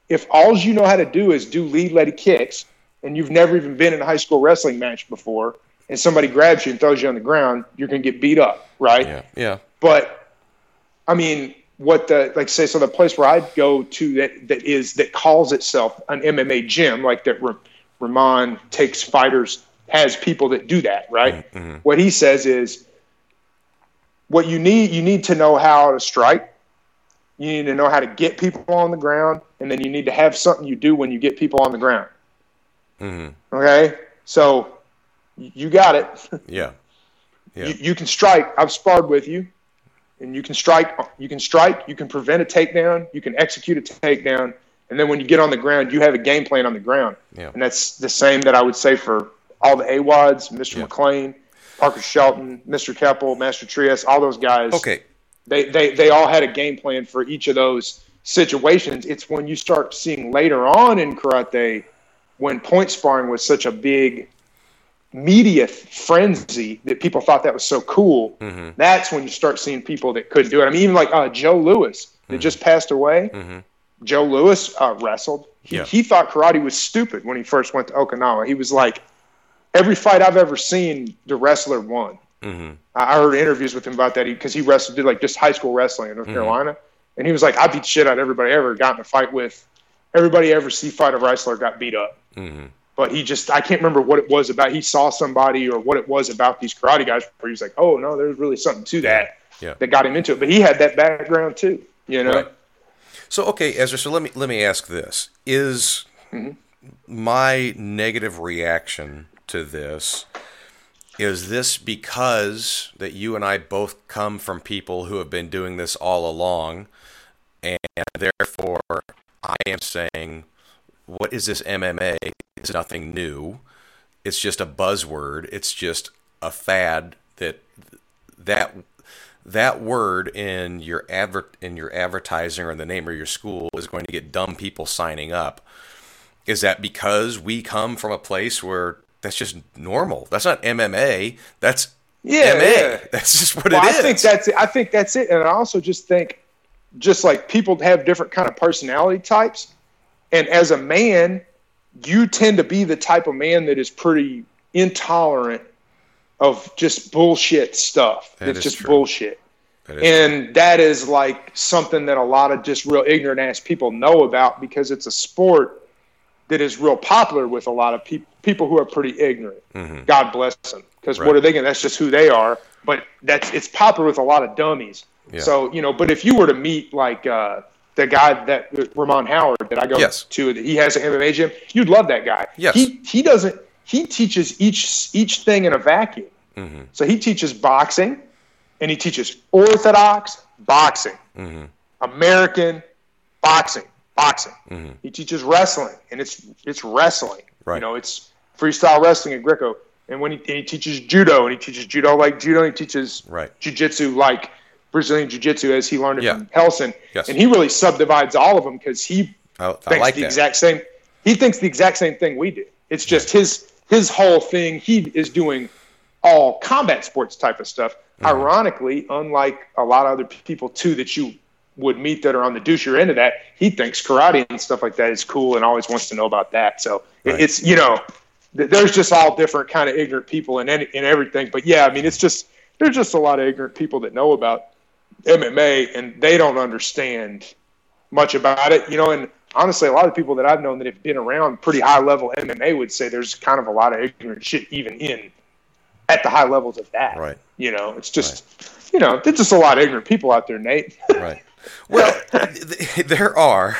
if all you know how to do is do lead leg kicks, and you've never even been in a high school wrestling match before, and somebody grabs you and throws you on the ground, you're going to get beat up, right? Yeah. Yeah. But I mean, what the like say so the place where I go to that that is that calls itself an MMA gym, like that Ramon takes fighters has people that do that, right? Mm-hmm. What he says is what you need you need to know how to strike. You need to know how to get people on the ground, and then you need to have something you do when you get people on the ground. Mm-hmm. Okay, so you got it. *laughs* Yeah. yeah. You, you, can strike. I've sparred with you, and you can strike. You can strike. You can prevent a takedown. You can execute a takedown, and then when you get on the ground, you have a game plan on the ground. Yeah. And that's the same that I would say for all the AWODs, Mr. Yeah. McLean, Parker Shelton, Mr. Keppel, Master Trias, all those guys. Okay. They, they, they all had a game plan for each of those situations. It's when you start seeing later on in karate when point sparring was such a big media frenzy that people thought that was so cool. Mm-hmm. That's when you start seeing people that couldn't do it. I mean, even like uh, Joe Lewis that mm-hmm. just passed away. Mm-hmm. Joe Lewis uh, wrestled. He, yeah. he thought karate was stupid when he first went to Okinawa. He was like, every fight I've ever seen, the wrestler won. Mm-hmm. I heard interviews with him about that because he, he, wrestled, did like just high school wrestling in North mm-hmm. Carolina, and he was like, I beat shit out of everybody I ever got in a fight with. Everybody ever see fight a wrestler got beat up. Mm-hmm. But he just, I can't remember what it was about. He saw somebody or what it was about these karate guys where he's like, oh no, there's really something to that yeah. that got him into it. But he had that background too, you know. Right. So okay, Ezra. So let me let me ask this: Is mm-hmm. my negative reaction to this is this because that you and I both come from people who have been doing this all along, and therefore I am saying, what is this MMA? It's nothing new. It's just a buzzword. It's just a fad that that that word in your advert in your advertising or in the name of your school is going to get dumb people signing up. Is that because we come from a place where that's just normal. That's not MMA. That's yeah, MA. Yeah. *laughs* That's just what well, it I is. I think that's it. I think that's it. And I also just think, just like people have different kind of personality types, and as a man, you tend to be the type of man that is pretty intolerant of just bullshit stuff. That it's just true. bullshit. That and true. that is like something that a lot of just real ignorant ass people know about because it's a sport that is real popular with a lot of people people who are pretty ignorant. Mm-hmm. God bless them, because right. what are they going? That's just who they are. But that's it's popular with a lot of dummies. Yeah. So you know, but if you were to meet like uh, the guy that Ramon Howard that I go yes. to, that he has an MMA gym, you'd love that guy. Yes. He he doesn't he teaches each each thing in a vacuum. Mm-hmm. So he teaches boxing, and he teaches orthodox boxing, mm-hmm. American boxing, boxing. Mm-hmm. He teaches wrestling, and it's it's wrestling. Right. You know, it's freestyle wrestling and Greco. And when he, and he teaches judo, and he teaches judo like judo, he teaches right. jiu-jitsu like Brazilian jiu-jitsu as he learned it yeah. from Helson. Yes. And he really subdivides all of them because he I, I thinks like the that. exact same. He thinks the exact same thing we do. It's just yeah. his his whole thing. He is doing all combat sports type of stuff. Mm-hmm. Ironically, unlike a lot of other people too that you would meet that are on the douchier end of that, he thinks karate and stuff like that is cool and always wants to know about that. So right. it's you know, there's just all different kind of ignorant people and in everything. But yeah, I mean, it's just there's just a lot of ignorant people that know about MMA and they don't understand much about it. You know, and honestly, a lot of people that I've known that have been around pretty high level MMA would say there's kind of a lot of ignorant shit even in at the high levels of that. Right. You know, it's just right. you know, there's just a lot of ignorant people out there, Nate. *laughs* right. Well, there are.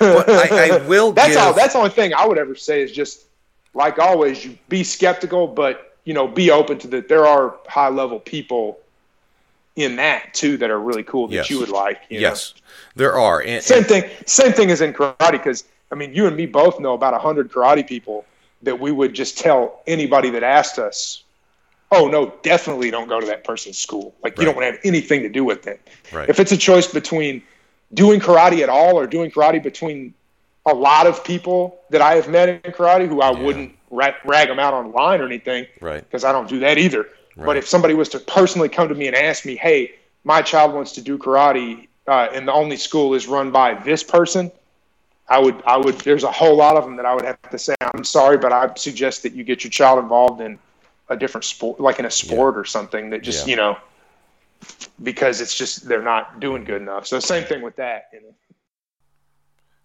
I, I, will. *laughs* that's give... all. That's the only thing I would ever say is just like always, you be skeptical, but you know, be open to that. There are high level people in that too that are really cool that yes. you would like. You yes, know? there are. And, same and... thing. Same thing as in karate because I mean, you and me both know about a hundred karate people that we would just tell anybody that asked us oh no, definitely don't go to that person's school. Like you don't want to have anything to do with them. Right. If it's a choice between doing karate at all or doing karate between a lot of people that I have met in karate who I yeah. wouldn't rag, rag them out online or anything, right? Because I don't do that either. Right. But if somebody was to personally come to me and ask me, "Hey, my child wants to do karate. uh, and the only school is run by this person, I would, I would, there's a whole lot of them that I would have to say, I'm sorry, but I suggest that you get your child involved in a different sport, like in a sport yeah. or something that just, yeah. you know, because it's just, they're not doing good enough. So same thing with that. You know?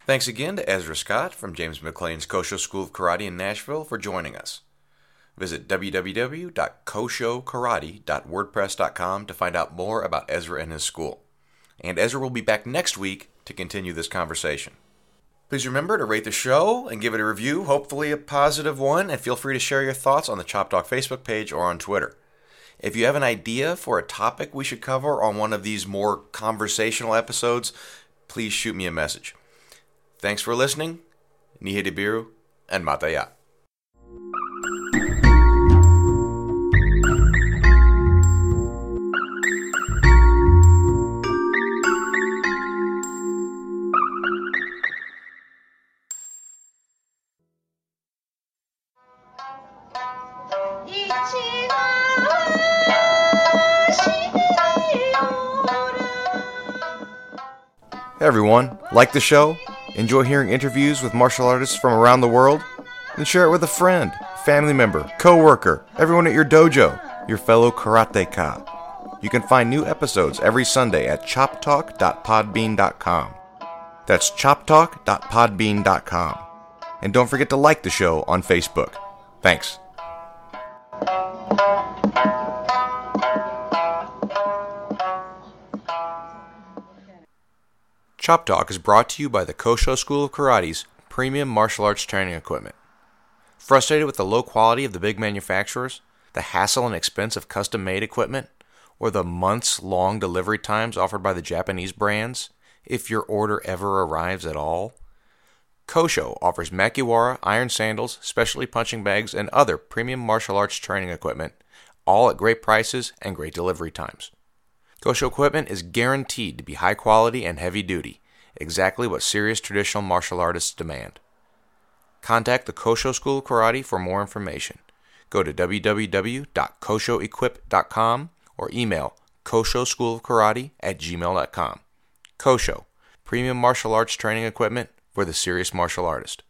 Thanks again to Ezra Scott from James McLean's Kosho School of Karate in Nashville for joining us. Visit www.koshokarate.wordpress.com to find out more about Ezra and his school. And Ezra will be back next week to continue this conversation. Please remember to rate the show and give it a review, hopefully a positive one, and feel free to share your thoughts on the Chop Talk Facebook page or on Twitter. If you have an idea for a topic we should cover on one of these more conversational episodes, please shoot me a message. Thanks for listening. Nihedibiru and Mataya. Everyone, like the show? Enjoy hearing interviews with martial artists from around the world? Then share it with a friend, family member, co-worker, everyone at your dojo, your fellow karateka. You can find new episodes every Sunday at choptalk.podbean.com. That's choptalk.podbean.com. And don't forget to like the show on Facebook. Thanks. Chop Talk is brought to you by the Kosho School of Karate's premium martial arts training equipment. Frustrated with the low quality of the big manufacturers, the hassle and expense of custom made equipment, or the months long delivery times offered by the Japanese brands, if your order ever arrives at all? Kosho offers Makiwara iron sandals, specialty punching bags, and other premium martial arts training equipment, all at great prices and great delivery times. Kosho equipment is guaranteed to be high quality and heavy duty, exactly what serious traditional martial artists demand. Contact the Kosho School of Karate for more information. Go to www.koshoequip.com or email koshoschoolofkarate at gmail.com. Kosho, premium martial arts training equipment for the serious martial artist.